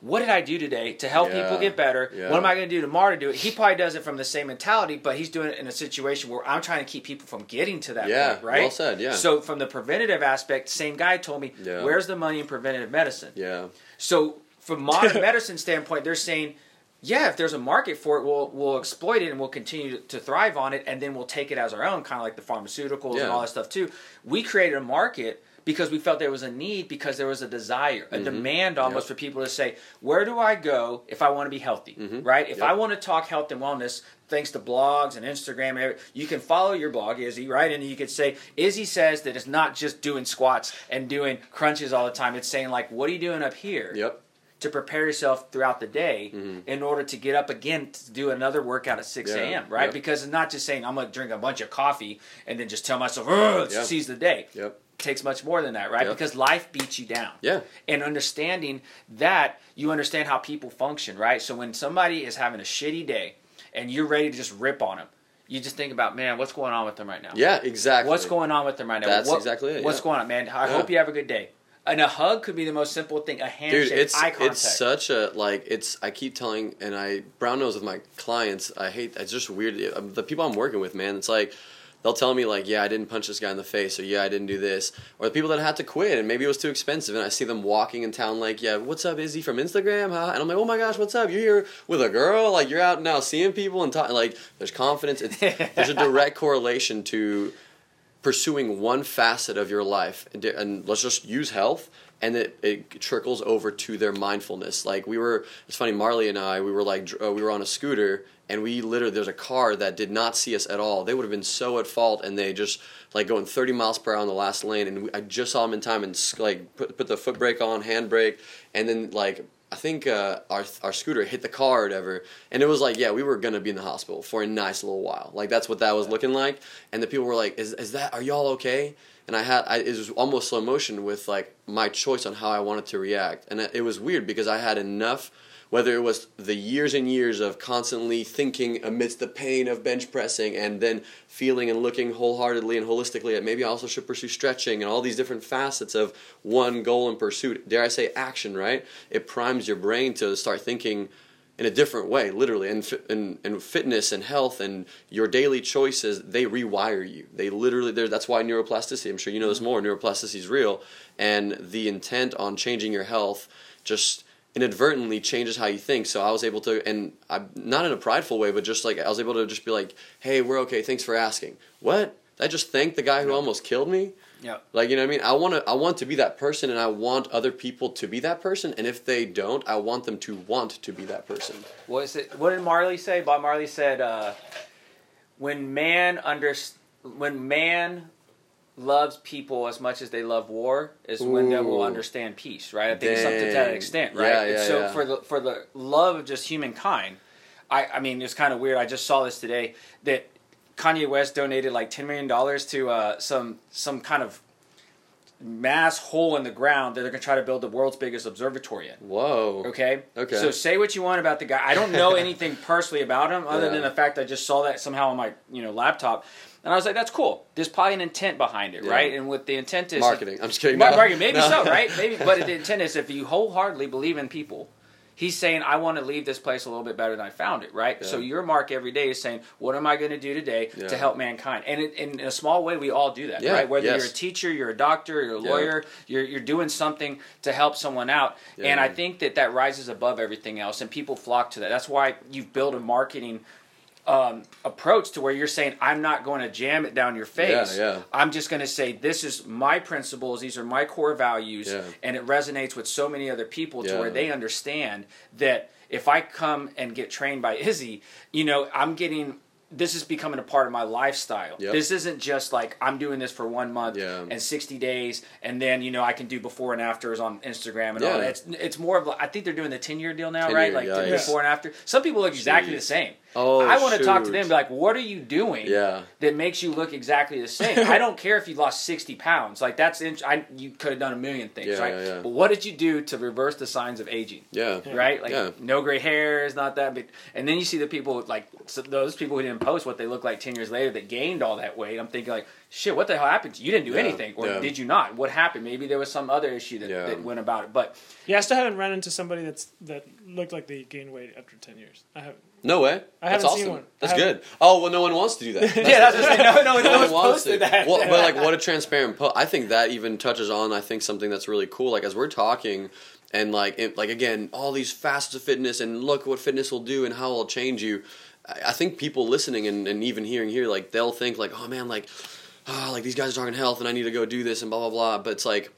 what did I do today to help Yeah. people get better? Yeah. What am I going to do tomorrow to do it? He probably does it from the same mentality, but he's doing it in a situation where I'm trying to keep people from getting to that Yeah, point, right? well said, yeah. So from the preventative aspect, same guy told me, Yeah. where's the money in preventative medicine? Yeah. So from modern medicine standpoint, they're saying, yeah, if there's a market for it, we'll we'll exploit it and we'll continue to, to thrive on it, and then we'll take it as our own, kind of like the pharmaceuticals and all that stuff too. We created a market because we felt there was a need, because there was a desire, a mm-hmm. demand almost Yep. for people to say, where do I go if I want to be healthy, mm-hmm. right? If Yep. I want to talk health and wellness, thanks to blogs and Instagram, you can follow your blog, Izzy, right? And you could say, Izzy says that it's not just doing squats and doing crunches all the time. It's saying like, what are you doing up here? Yep. To prepare yourself throughout the day in order to get up again to do another workout at 6 Mm-hmm. Yeah, a.m., right? yeah. Because it's not just saying, I'm going to drink a bunch of coffee and then just tell myself, oh, Yeah. seize the day. Yep. takes much more than that, right? Yep. Because life beats you down. Yeah. And understanding that, you understand how people function, right? So when somebody is having a shitty day and you're ready to just rip on them, you just think about, man, what's going on with them right now? Yeah. Exactly. What's going on with them right now? That's What- exactly it, What's yeah. going on, man? I Yeah. hope you have a good day. And a hug could be the most simple thing. A handshake, dude it's eye contact. it's such a like it's i keep telling and i brown nose with my clients i hate it's just weird Um, the people i'm working with man it's like they'll tell me like yeah i didn't punch this guy in the face or yeah i didn't do this or the people that had to quit and maybe it was too expensive and i see them walking in town like yeah what's up izzy from instagram huh? and i'm like oh my gosh what's up you're here with a girl like you're out now seeing people and talking like there's confidence it's there's a direct correlation to pursuing one facet of your life and, and let's just use health and it, it trickles over to their mindfulness. Like we were it's funny marley and i we were like uh, we were on a scooter and we literally there's a car that did not see us at all. They would have been so at fault and they just like going 30 miles per hour on the last lane and we, i just saw them in time and like put, put the foot brake on hand brake and then like I think uh, our our scooter hit the car or whatever, and it was like, yeah, we were gonna be in the hospital for a nice little while. Like that's what that was looking like, and the people were like, "Is is that? Are y'all okay?" And I had, I, it was almost slow motion with like my choice on how I wanted to react, and it it was weird because I had enough. Whether it was the years and years of constantly thinking amidst the pain of bench pressing and then feeling and looking wholeheartedly and holistically at maybe I also should pursue stretching and all these different facets of one goal and pursuit. Dare I say action, right? It primes your brain to start thinking in a different way, literally. And, and, and fitness and health and your daily choices, they rewire you. They literally, that's why neuroplasticity, I'm sure you know this mm-hmm. more, neuroplasticity is real. And the intent on changing your health just inadvertently changes how you think. So I was able to, and I'm not in a prideful way, but just like, I was able to just be like, hey, we're okay, thanks for asking. What? I just thanked the guy who almost killed me? Yeah. Like you know what I mean? I want to I want to be that person and I want other people to be that person and if they don't, I want them to want to be that person. What is it? What did Marley say? Bob Marley said, uh, "When man under, when man loves people as much as they love war, is when they will understand peace." Right? I think it's something to that extent, right? Yeah, yeah, so yeah. for the for the love of just humankind, I I mean it's kind of weird. I just saw this today that Kanye West donated like ten million dollars to uh, some some kind of mass hole in the ground that they're going to try to build the world's biggest observatory in. Whoa. Okay. Okay. So say what you want about the guy. I don't know anything personally about him other Yeah. than the fact I just saw that somehow on my you know laptop, and I was like, that's cool. There's probably an intent behind it, Yeah. right? And what the intent is Marketing. I'm just kidding. No. marketing, maybe No. so, right? Maybe, but the intent is if you wholeheartedly believe in people. He's saying, I want to leave this place a little bit better than I found it, right? Yeah. So your mark every day is saying, what am I going to do today Yeah. to help mankind? And it, in a small way, we all do that, right? Whether yes. you're a teacher, you're a doctor, you're a lawyer, you're, you're doing something to help someone out. And I think that that rises above everything else, and people flock to that. That's why you've built a marketing um, approach to where you're saying, I'm not going to jam it down your face. Yeah, yeah. I'm just going to say, this is my principles, these are my core values, Yeah. and it resonates with so many other people to Yeah. where they understand that if I come and get trained by Izzy, you know, I'm getting. This is becoming a part of my lifestyle. Yep. This isn't just like I'm doing this for one month Yeah. and 60 days, and then you know I can do before and afters on Instagram and all that. It's it's more of like, I think they're doing the 10 year deal now, 10 right? year, Like yeah, yeah. before and after. Some people look exactly Jeez. the same. Oh, I want to talk to them. Be like, what are you doing? Yeah. That makes you look exactly the same. I don't care if you lost sixty pounds. Like that's int- I, you could have done a million things, Yeah, right? yeah, yeah. But what did you do to reverse the signs of aging? Yeah. Right, like Yeah. no gray hair is not that big, and then you see the people like so those people who didn't post what they look like ten years later that gained all that weight. I'm thinking like, shit, what the hell happened? to You You didn't do Yeah, anything, or yeah. did you not? What happened? Maybe there was some other issue that, Yeah. that went about it. But Yeah, I still haven't run into somebody that's that looked like they gained weight after ten years. I haven't. No way. I That's haven't seen awesome. one. That's good. Oh well, no one wants to do that. yeah, that's what No, no, no, no one wants to. posted that. Well, but like, what a transparent post. I think that even touches on. I think something that's really cool. Like as we're talking, and like, it, like again, all these facets of fitness, and look what fitness will do, and how it'll change you. I, I think people listening and, and even hearing here, like they'll think like, oh man, like, ah, like these guys are talking health, and I need to go do this, and blah blah blah. But it's like.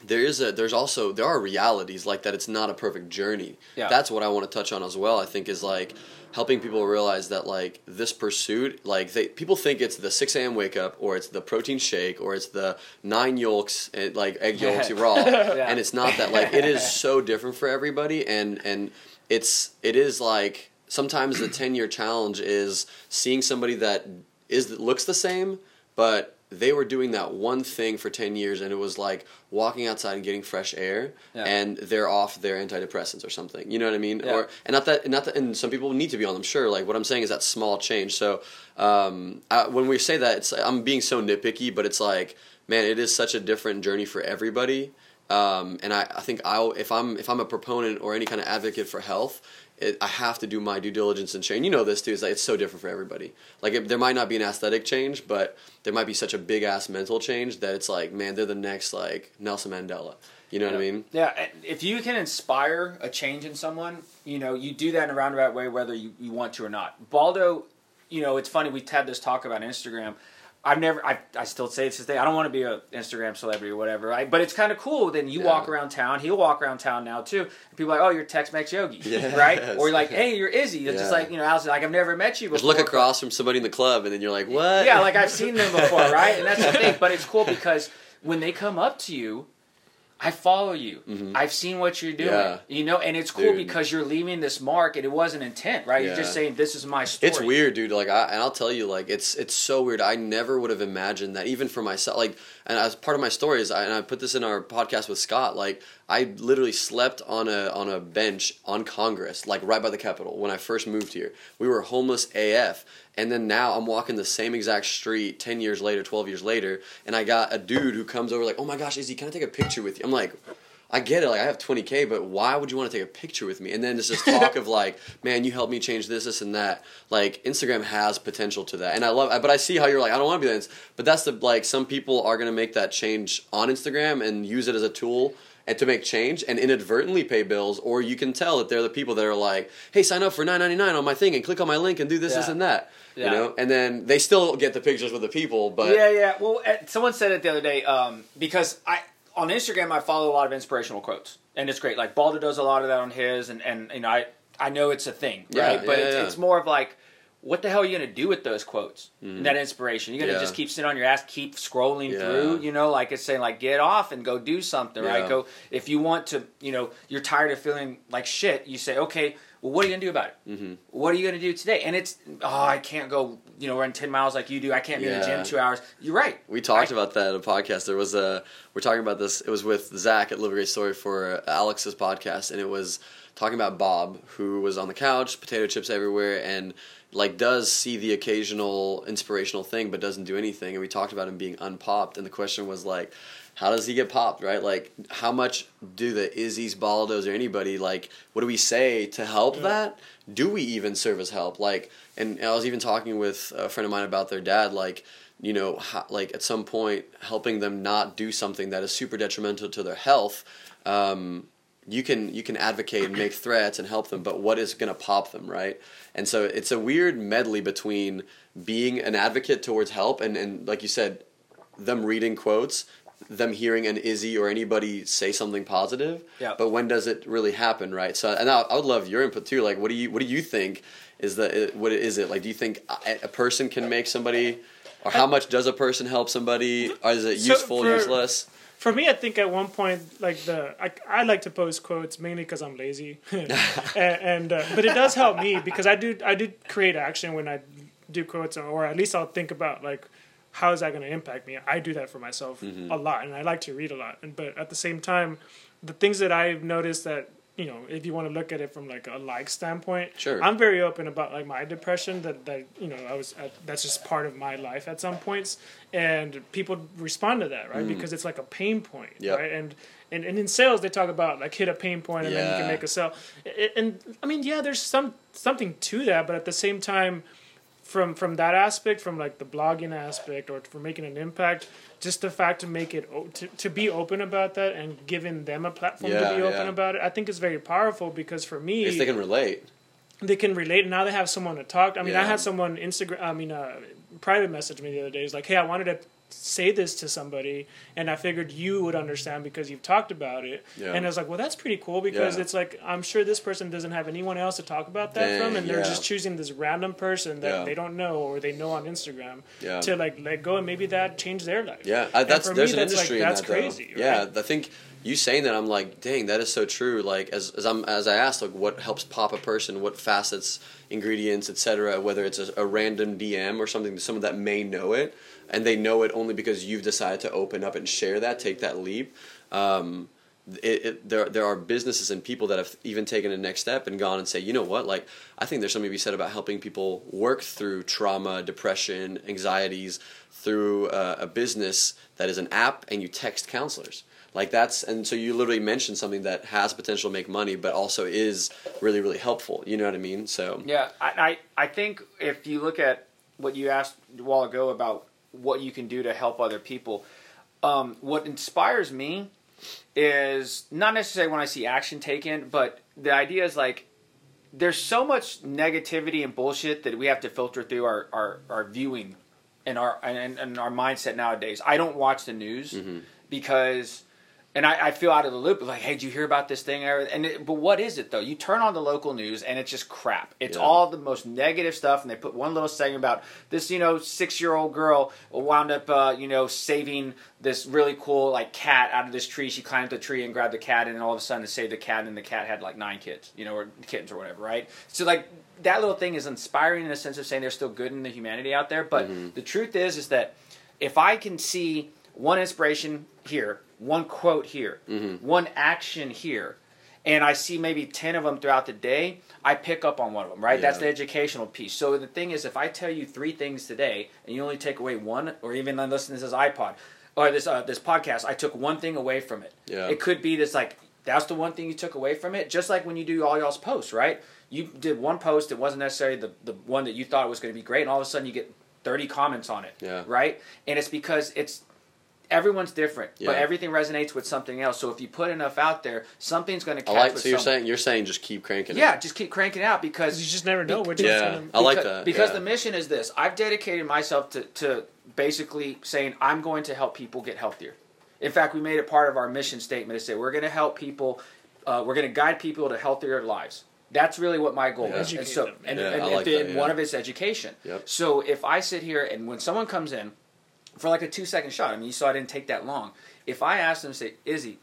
There is a there's also there are realities like that it's not a perfect journey. Yeah. That's what I want to touch on as well. I think is like helping people realize that like this pursuit, like they people think it's the six a.m. wake up, or it's the protein shake, or it's the nine yolks, and, like egg yolks raw, and it's not that. Like it is so different for everybody, and and it's it is like sometimes the ten year challenge is seeing somebody that is looks the same, but they were doing that one thing for 10 years and it was like walking outside and getting fresh air Yeah. and they're off their antidepressants or something. You know what i mean? Yeah. or and not that not that and some people need to be on them sure. Like what i'm saying is that small change. So um, I, when we say that it's i'm being so nitpicky but it's like man it is such a different journey for everybody. Um, and I, I think I'll if I'm if I'm a proponent or any kind of advocate for health, it, I have to do my due diligence and change. You know this too. Is like it's so different for everybody. Like it, there might not be an aesthetic change, but there might be such a big ass mental change that it's like man, they're the next like Nelson Mandela. You know what I mean? Yeah, if you can inspire a change in someone, you know, you do that in a roundabout way, whether you, you want to or not. Baldo, you know, it's funny, We've had this talk about Instagram. I've never, I, I still say this today, I don't want to be an Instagram celebrity or whatever, right? But it's kind of cool. Then you Yeah. walk around town, he'll walk around town now too. And people are like, oh, you're Tex Mex Yogi, Yes. right? Or you're like, hey, you're Izzy. It's just like, you know, I was like, I've never met you before. Just look across from somebody in the club, and then you're like, what? yeah, like I've seen them before, right? And that's the thing. But it's cool because when they come up to you, I follow you. I've seen what you're doing. Mm-hmm. Yeah. You know, and it's cool Dude. because you're leaving this mark and it wasn't intent, right? You're just saying this is my story. It's weird, dude. Like, I, and I'll tell you, like, it's it's so weird. I never would have imagined that, even for myself. Like, and as part of my story is, I, and I put this in our podcast with Scott. Like, I literally slept on a on a bench on Congress, like right by the Capitol, when I first moved here. We were homeless AF, and then now I'm walking the same exact street ten years later, twelve years later, and I got a dude who comes over like, "Oh my gosh, Izzy, can I take a picture with you?" I'm like. I get it. Like I have 20k, but why would you want to take a picture with me? And then there's this talk of like, man, you helped me change this, this, and that. Like Instagram has potential to that, and I love. But I see how you're like, I don't want to be that. But that's the like, some people are gonna make that change on Instagram and use it as a tool and to make change and inadvertently pay bills, or you can tell that they're the people that are like, hey, sign up for 9.99 on my thing and click on my link and do this, this, and that. Yeah. You know, and then they still get the pictures with the people, but yeah, yeah. Well, uh, someone said it the other day um, because I on Instagram I follow a lot of inspirational quotes, and it's great. Like Baldo does a lot of that on his, and and you know I I know it's a thing, Yeah, right? but yeah, it's, yeah. it's more of like. What the hell are you gonna do with those quotes? and That inspiration. You're gonna Mm-hmm. Yeah. just keep sitting on your ass, keep scrolling Yeah. through. You know, like it's saying, like get off and go do something, right? Go if you want to. You know, you're tired of feeling like shit. You say, okay, well, what are you gonna do about it? Mm-hmm. What are you gonna do today? And it's oh, I can't go. You know, run ten miles like you do. I can't be in the gym two hours. You're right. We talked I- about that in a podcast. There was a we're talking about this. It was with Zach at Live a Great Story for Alex's podcast, and it was talking about Bob, who was on the couch, potato chips everywhere, and like does see the occasional inspirational thing, but doesn't do anything. And we talked about him being unpopped, and the question was like, how does he get popped? Right? Like, how much do the Izzy's, Baldos, or anybody like? What do we say to help that? Do we even serve as help? Like, and I was even talking with a friend of mine about their dad, like you know, ho- like at some point helping them not do something that is super detrimental to their health. Um, you can you can advocate and make threats and help them, but what is going to pop them, right? And so it's a weird medley between being an advocate towards help and, and like you said, them reading quotes, them hearing an Izzy or anybody say something positive. Yeah. But when does it really happen, right? So, and I, I would love your input too. Like, what do you what do you think is the what is it like? Do you think a, a person can make somebody or how much does a person help somebody? Or is it So useful, for- useless? For me, I think at one point, like the I, I like to post quotes mainly because I'm lazy, and, and uh, but it does help me because I do I do create action when I do quotes, or at least I'll think about like how is that going to impact me. I do that for myself Mm-hmm. a lot, and I like to read a lot. And but at the same time, the things that I've noticed that you know, if you want to look at it from like a like standpoint, Sure. I'm very open about like my depression. That that you know, I was uh, that's just part of my life at some points, and people respond to that right because it's like a pain point, Mm. Yep. right? And and and in sales they talk about like hit a pain point and then you can make a sell. I- And I mean, yeah, there's some something to that, but at the same time, from from that aspect, from like the blogging aspect, or for making an impact, just the fact to make it o- to, to be open about that and giving them a platform Yeah, to be open yeah. about it, I think is very powerful because for me, If they can relate. they can relate and now they have someone to talk i mean i had someone instagram i mean uh, private message me the other day He's like hey i wanted to say this to somebody and i figured you would understand because you've talked about it Yeah. and i was like well that's pretty cool because Yeah. it's like i'm sure this person doesn't have anyone else to talk about that Dang, from and they're yeah. just choosing this random person that they don't know or they know on instagram to like let go and maybe that changed their life Yeah, I, that's there's me, an that's, like, industry that's in that. crazy Yeah. I think you saying that, I'm like, dang, that is so true. Like as as I'm as I asked, like what helps pop a person, what facets, ingredients, etc. Whether it's a, a random DM or something someone that may know it, and they know it only because you've decided to open up and share that, take that leap. Um, it, it, there there are businesses and people that have even taken a next step and gone and say, you know what, like I think there's something to be said about helping people work through trauma, depression, anxieties through uh, a business that is an app and you text counselors. Like that's and so you literally mentioned something that has potential to make money, but also is really really helpful. You know what I mean? So Yeah, I, I I think if you look at what you asked a while ago about what you can do to help other people, um, what inspires me is not necessarily when I see action taken, but the idea is like there's so much negativity and bullshit that we have to filter through our, our, our viewing and our and, and our mindset nowadays. I don't watch the news because and I, I feel out of the loop. Like, hey, did you hear about this thing? And it, but what is it though? You turn on the local news and it's just crap. It's Yeah. all the most negative stuff. And they put one little segment about this, you know, six year old girl wound up, uh, you know, saving this really cool like cat out of this tree. She climbed the tree and grabbed the cat, and then all of a sudden, to save the cat, and the cat had like nine kids, you know, or kittens or whatever, right? So like that little thing is inspiring in the sense of saying there's still good in the humanity out there. But the truth is, is that if I can see one inspiration here, one quote here, one action here, and I see maybe 10 of them throughout the day, I pick up on one of them, right? That's the educational piece. So the thing is, if I tell you three things today and you only take away one, or even listen to this iPod or this, uh, this podcast, I took one thing away from it. Yeah. It could be this like, that's the one thing you took away from it. Just like when you do all y'all's posts, right? You did one post, it wasn't necessarily the, the one that you thought was going to be great, and all of a sudden you get 30 comments on it, Yeah. right? And it's because it's everyone's different, but everything resonates with something else. So if you put enough out there, something's going to catch. I catch like. with So you're someone. saying you're saying just keep cranking. it. yeah, just keep cranking out because you just never know which Yeah. gonna I like because, that, because yeah. the mission is this. I've dedicated myself to, to basically saying I'm going to help people get healthier. In fact, we made it part of our mission statement to say we're going to help people, uh, we're going to guide people to healthier lives. That's really what my goal Yeah. is. And so, them. and, Yeah, and, I and like the- that, one of it's education. Yep. So if I sit here and when someone comes in for like a two second shot, I mean, you saw I didn't take that long. If I ask them, say, Izzy,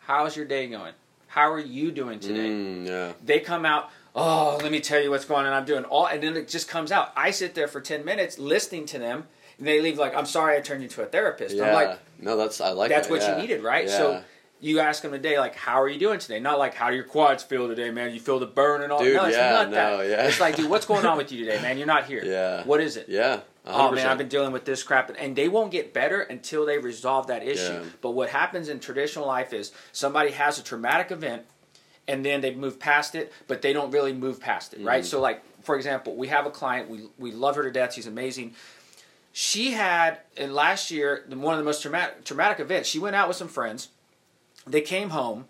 how's your day going? How are you doing today? Mm, yeah. they come out oh let me tell you what's going on i'm doing all and then it just comes out i sit there for 10 minutes listening to them and they leave like i'm sorry i turned you into a therapist Yeah. i'm like no, that's I like. that's that, what yeah. you needed right Yeah. so you ask them today like how are you doing today not like how do your quads feel today man you feel the burn and all Dude, no it's yeah, not no, that yeah. it's like dude what's going on with you today man you're not here Yeah. what is it yeah. Oh 100%. man, I've been dealing with this crap, and they won't get better until they resolve that issue. Yeah. But what happens in traditional life is somebody has a traumatic event, and then they move past it, but they don't really move past it, Mm. right? So, like for example, we have a client, we we love her to death. She's amazing. She had in last year one of the most traumatic traumatic events. She went out with some friends. They came home,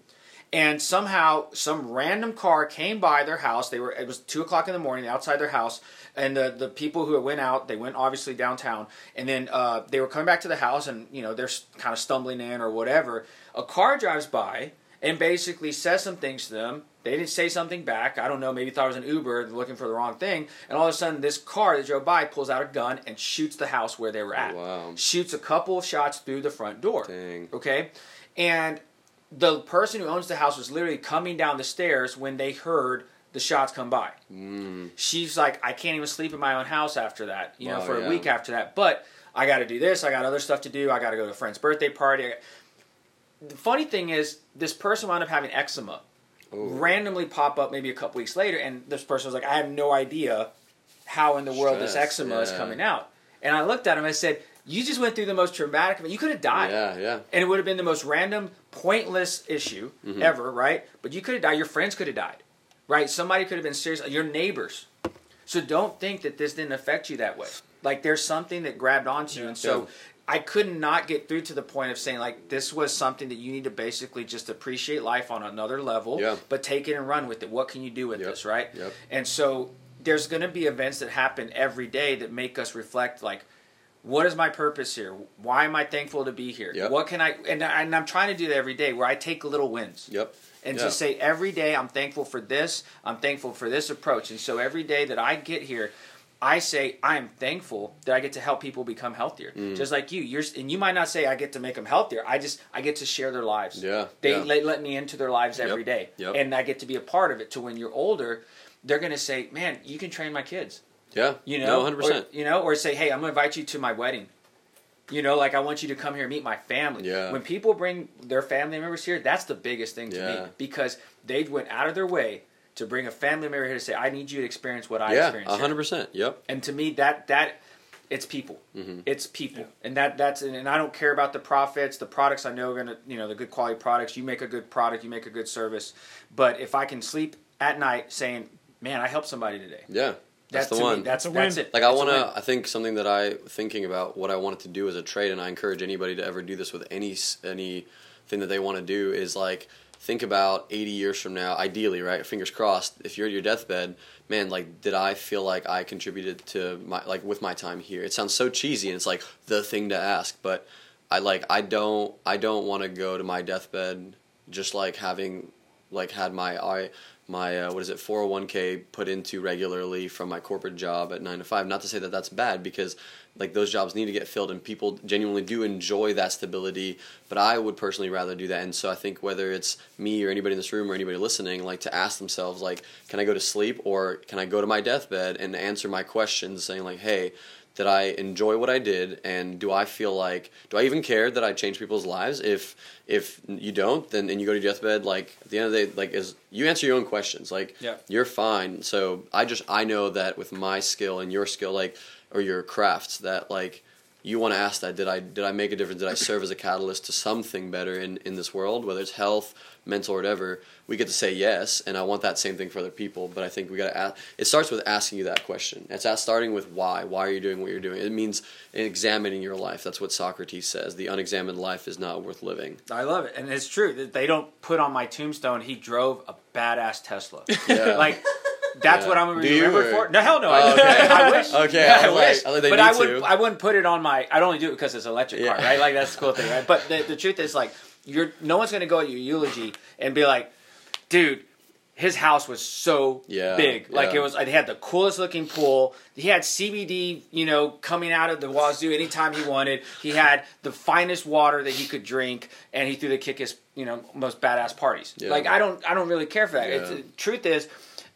and somehow some random car came by their house. They were it was two o'clock in the morning outside their house, and the the people who went out they went obviously downtown, and then uh, they were coming back to the house, and you know they're kind of stumbling in or whatever. A car drives by and basically says some things to them. They didn't say something back. I don't know. Maybe thought it was an Uber looking for the wrong thing. And all of a sudden, this car that drove by pulls out a gun and shoots the house where they were at. Wow. Shoots a couple of shots through the front door. Dang. Okay, and the person who owns the house was literally coming down the stairs when they heard the shots come by. Mm. She's like, I can't even sleep in my own house after that. You know, Wow, for yeah. a week after that. But I got to do this. I got other stuff to do. I got to go to a friend's birthday party. The funny thing is, this person wound up having eczema. Ooh. Randomly pop up maybe a couple weeks later, and this person was like, I have no idea how in the world this Stress, eczema is coming out. And I looked at him and I said, You just went through the most traumatic. You could have died Yeah, yeah. and it would have been the most random, pointless issue Mm-hmm. ever, right? But you could have died. Your friends could have died, right? Somebody could have been serious. Your neighbors. So don't think that this didn't affect you that way. Like there's something that grabbed onto you, and so. I could not get through to the point of saying like this was something that you need to basically just appreciate life on another level, Yeah. but take it and run with it. What can you do with Yep. this, right? Yep. And so there's going to be events that happen every day that make us reflect like what is my purpose here why am i thankful to be here Yep. what can i and, I- and i'm trying to do that every day where i take little wins Yep. And Yeah. just say every day i'm thankful for this i'm thankful for this approach and so every day that i get here i say i'm thankful that i get to help people become healthier Mm. just like you you're and you might not say i get to make them healthier i just i get to share their lives Yeah, they yeah. Let, let me into their lives every Yep, day, yep. and i get to be a part of it to when you're older they're going to say man you can train my kids Yeah. you No, know, 100%. Or, you know, or say, hey, I'm gonna invite you to my wedding. You know, like I want you to come here and meet my family. Yeah. When people bring their family members here, that's the biggest thing to Yeah. me because they went out of their way to bring a family member here to say, I need you to experience what I yeah, experienced. here." 100%. Yep. And to me, that that it's people. Mm-hmm. It's people, and that that's and I don't care about the profits, the products. I know are gonna you know the good quality products. You make a good product, you make a good service. But if I can sleep at night saying, "Man, I helped somebody today," Yeah. That's that, the to me, one. that's a that's win. it. Like I want to. I think something that I thinking about what I wanted to do as a trade, and I encourage anybody to ever do this with any s- anything that they want to do is like think about 80 years from now, ideally, right? Fingers crossed. If you're at your deathbed, man, like did I feel like I contributed to my like with my time here? It sounds so cheesy, and it's like the thing to ask, but I like I don't I don't want to go to my deathbed just like having like had my I my uh, what is it 401k put into regularly from my corporate job at 9 to 5 not to say that that's bad because like those jobs need to get filled and people genuinely do enjoy that stability but I would personally rather do that. And so I think whether it's me or anybody in this room or anybody listening like to ask themselves like can I go to sleep or can I go to my deathbed and answer my questions saying like hey did I enjoy what I did, and do I feel like do I even care that I change people's lives? If if you don't, then and you go to deathbed, like at the end of the day, like is you answer your own questions, like Yeah. you're fine. So I just I know that with my skill and your skill, like or your crafts, that like you want to ask that did I did I make a difference? Did I serve as a catalyst to something better in in this world, whether it's health, mental, or whatever? We get to say yes, and I want that same thing for other people. But I think we got to ask. It starts with asking you that question. It's starting with why. Why are you doing what you're doing? It means examining your life. That's what Socrates says. The unexamined life is not worth living. I love it, and it's true they don't put on my tombstone. He drove a badass Tesla. Yeah. like that's Yeah. what I'm gonna Do be you, remembered or- for. No, hell no. Oh, I, okay. I wish. Okay, Yeah, I I, was like- wish. I was like, they but need I would. to. I wouldn't put it on my. I'd only do it because it's an electric car, right? Like that's the cool thing, right? But the, the truth is, like, you're no one's gonna go at your eulogy and be like, dude. His house was so Yeah, big, like yeah. it was. They had the coolest looking pool. He had CBD, you know, coming out of the wazoo anytime he wanted. He had the finest water that he could drink, and he threw the kickest, you know, most badass parties. Yeah. Like I don't, I don't really care for that. It's, Yeah. the truth is,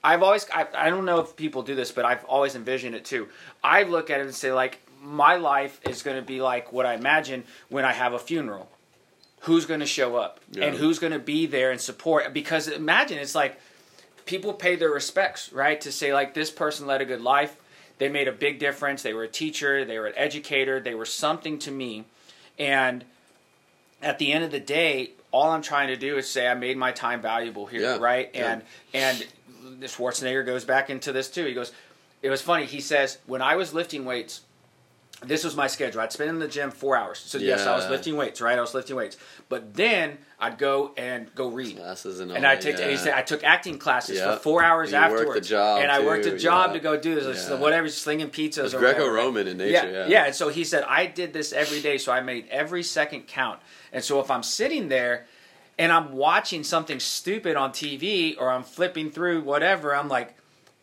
I've always, I, I don't know if people do this, but I've always envisioned it too. I look at it and say, like, my life is going to be like what I imagine when I have a funeral. Who's going to show up Yeah. and who's going to be there and support? Because imagine it's like people pay their respects, right? To say like this person led a good life. They made a big difference. They were a teacher. They were an educator. They were something to me, and at the end of the day, all I'm trying to do is say I made my time valuable here, Yeah, right? And and Schwarzenegger goes back into this too. He goes, it was funny. He says when I was lifting weights, this was my schedule. I'd spend in the gym four hours. So yes, I was lifting weights, right? I was lifting weights, but then I'd go and go read. Classes and And I take yeah. he said I took acting classes Yeah. for four hours You worked afterwards. and I worked a job yeah. to go do this, Yeah. whatever, slinging pizzas. It's. Greco-Roman in nature, yeah. yeah, And so he said I did this every day, so I made every second count. And so if I'm sitting there, and I'm watching something stupid on TV or I'm flipping through whatever, I'm like,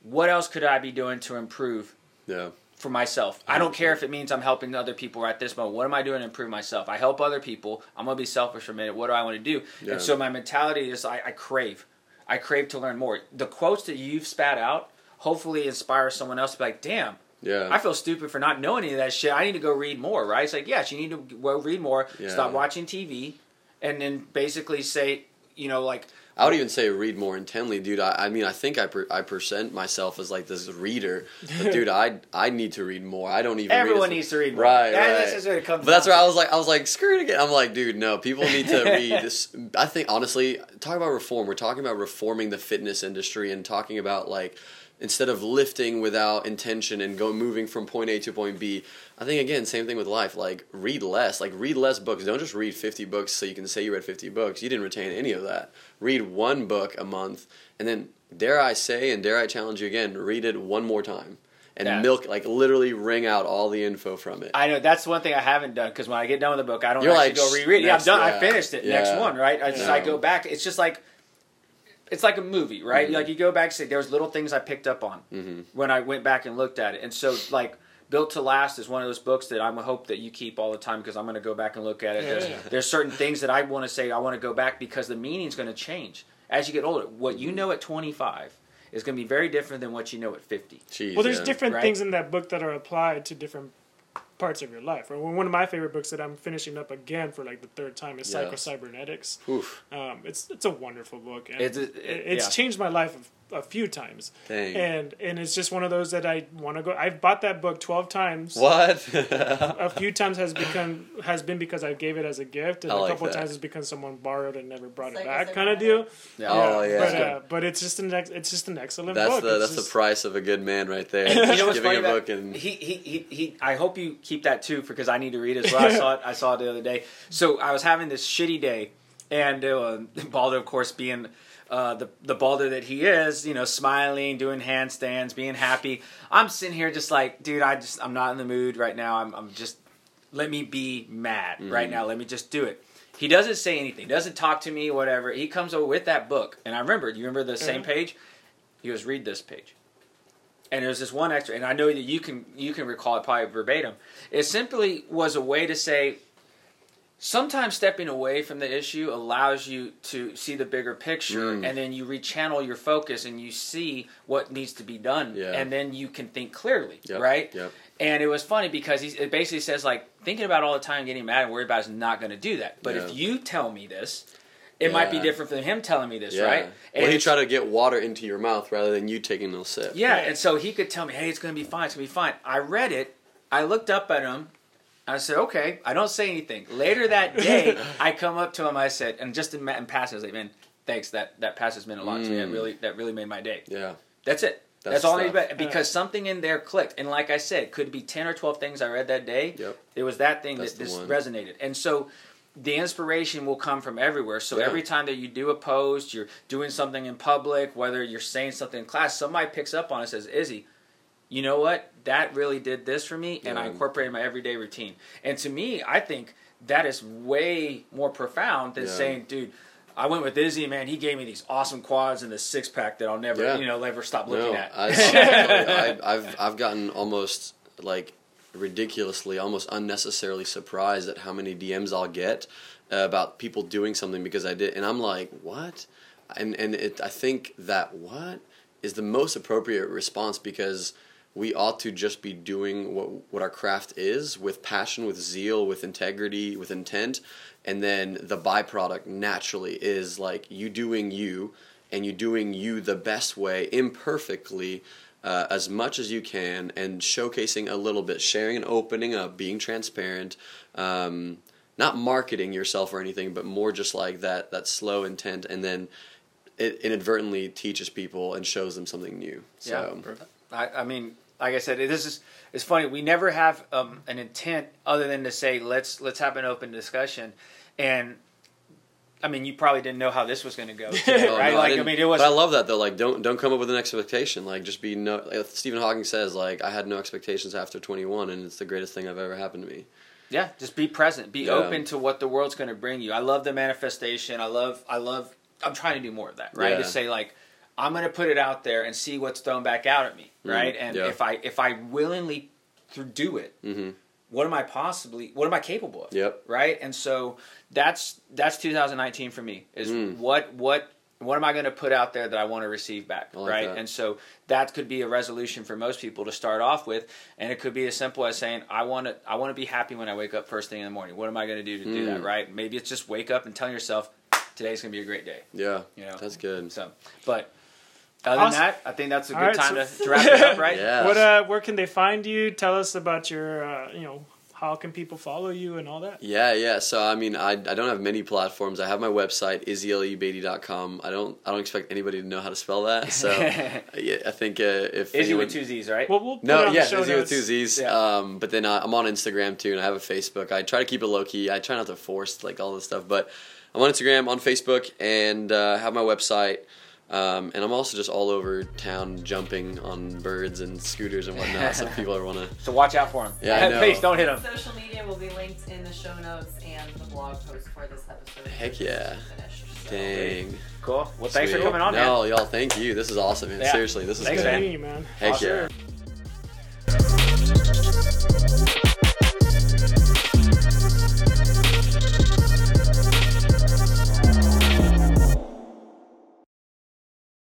what else could I be doing to improve Yeah. for myself? I don't care if it means I'm helping other people at this moment. What am I doing to improve myself? I help other people. I'm gonna be selfish for a minute. What do I want to do? Yeah. And so my mentality is I, I crave. I crave to learn more. The quotes that you've spat out hopefully inspire someone else to be like, damn, Yeah. I feel stupid for not knowing any of that shit. I need to go read more, right? It's like, yes, you need to go read more. Yeah. Stop watching TV, and then basically say, you know, like, I would even say read more intently, dude. I, I mean, I think I per, I present myself as like this reader, but dude, I I need to read more. I don't even. read everyone needs to read more. Right, That- right. That's just what it comes. But that's where. I was like, I was like, screw it again. I'm like, dude, no. People need to read this. I think honestly, talk about reform. We're talking about reforming the fitness industry and talking about like instead of lifting without intention and go moving from point A to point B. I think again, same thing with life. Like read less. Like read less books. Don't just read 50 books so you can say you read 50 books. You didn't retain any of that. Read one book a month, and then dare I say and dare I challenge you again, read it one more time. And Yeah. milk, like literally wring out all the info from it. I know that's one thing I haven't done because when I get done with the book, I don't You're actually like, go reread. it. Yeah, I'm next- done. I finished it. Next one, right? I just yeah. I go back. It's just like it's like a movie, right? Mhm. Like you go back and say there was little things I picked up on hmm when I went back and looked at it, and so like. Built to Last is one of those books that I'm hope that you keep all the time because I'm going to go back and look at it. Yeah, there's, there's certain things that I want to say I want to go back because the meaning's going to change as you get older. What you know at 25 is going to be very different than what you know at 50. Jeez, Well, there's yeah. different Right. things in that book that are applied to different parts of your life. One of my favorite books that I'm finishing up again for like the third time is Yeah. Psycho Cybernetics. Oof. Um, it's it's a wonderful book, and It's it's, a- it- it's yeah. changed my life a, a few times. Dang. And and it's just one of those that I want to go. I've bought that book twelve times. What? A few times has become has been because I gave it as a gift, and I a like couple that. times it's because someone borrowed and never brought it Psycho back, kind of deal. Cybernetics. Oh, yeah. but uh, but it's just an ex- it's just an excellent that's book. the It's that's just- the price of a good man right there. you know what's Giving funny a book and he, he, he, he I hope you keep that too because I need to read as well. I saw it I saw it the other day. So I was having this shitty day and uh, Baldo of course being uh, the the Baldo that he is, you know, smiling, doing handstands, being happy. I'm sitting here just like, dude, I just I'm not in the mood right now. I'm I'm just let me be mad right Mhm. now. Let me just do it. He doesn't say anything, doesn't talk to me, whatever. He comes over with that book, and I remember. You remember the same Mhm. page? He goes, "Read this page." And there's this one extra, and I know that you can you can recall it probably verbatim. It simply was a way to say, sometimes stepping away from the issue allows you to see the bigger picture, Mm. and then you rechannel your focus and you see what needs to be done, Yeah. and then you can think clearly, Yep, right? Yep. And it was funny because he it basically says like thinking about all the time, getting mad and worried about is not going to do that. But if you tell me this, it might be different from him telling me this, Yeah. right? Well, he it's- tried to get water into your mouth rather than you taking a sip. yeah, and so he could tell me, "Hey, it's going to be fine. It's going to be fine." I read it. I looked up at him. I said, "Okay." I don't say anything. Later that day, I come up to him. I said, and just in, in passing, I was like, "Man, thanks. That that passage meant a lot to me. That Mm. really that really made my day." Yeah. That's it. That's That's, all I need stuff. to because something in there clicked. And like I said, could be ten or twelve things I read that day. Yep. It was that thing That's that the just one. resonated. And so the inspiration will come from everywhere. So Yeah. every time that you do a post, you're doing something in public, whether you're saying something in class, somebody picks up on it and says, Izzy, you know what? That really did this for me, and I incorporated my everyday routine. And to me, I think that is way more profound than Yeah. saying, dude, I went with Izzy, man. He gave me these awesome quads and this six pack that I'll never, Yeah. you know, never stop looking No, at. I, I've I've gotten almost like ridiculously, almost unnecessarily surprised at how many DMs I'll get uh, about people doing something because I did, and I'm like, what? And and it, I think that what is the most appropriate response because we ought to just be doing what what our craft is with passion, with zeal, with integrity, with intent, and then the byproduct naturally is like you doing you and you doing you the best way, imperfectly, uh, as much as you can, and showcasing a little bit, sharing and opening up, being transparent. Um, not marketing yourself or anything, but more just like that that slow intent, and then it inadvertently teaches people and shows them something new. So I, I mean, like I said, this is it's funny. We never have um, an intent other than to say let's let's have an open discussion, and I mean, you probably didn't know how this was going to go, today, right? no, like I, didn't- mean, it was. But I love that though. Like, don't don't come up with an expectation. Like, just be no. Like Stephen Hawking says, like, I had no expectations after twenty one, and it's the greatest thing I've ever happened to me. Yeah, just be present. Be Yeah. open to what the world's going to bring you. I love the manifestation. I love. I love. I'm trying to do more of that. Right. Yeah. To say like, I'm going to put it out there and see what's thrown back out at me. Right. and Mm, yeah. if I if I willingly do it, Mhm. what am I possibly? What am I capable of? Yep. Right. And so that's that's 2019 for me. Is Mm. what what. What am I going to put out there that I want to receive back, like right? that. And so that could be a resolution for most people to start off with, and it could be as simple as saying, "I want to, I want to be happy when I wake up first thing in the morning. What am I going to do to do that?" Mm. Right? Maybe it's just wake up and tell yourself, "Today's going to be a great day." Yeah, You know, that's good. So, but other Awesome. than that, I think that's a good right, time so- to, to wrap it up, right? Yeah. What uh, where can they find you? Tell us about your, uh, you know, how can people follow you and all that? Yeah, yeah. So I mean, I, I don't have many platforms. I have my website izzylebeatty.com. I don't I don't expect anybody to know how to spell that. So yeah, I think uh, if Izzy anyone, with two Z's, right? Well, we'll put it no, on yeah, the show Izzy with two Z's. Yeah. Um, but then I, I'm on Instagram too, and I have a Facebook. I try to keep it low key. I try not to force like all this stuff, but I'm on Instagram, on Facebook, and uh, have my website. Um, and I'm also just all over town jumping on birds and scooters and whatnot. so people are want to, so watch out for them. Yeah, I know. Please don't hit them. Social media will be linked in the show notes and the blog post for this episode. Heck yeah. Finished. So. dang. Cool. Well, thanks for coming on, man. No, y'all, thank you. This is awesome, man. Yeah. Seriously, this is Thanks, Good good. man. meeting you, man. Heck Awesome. yeah.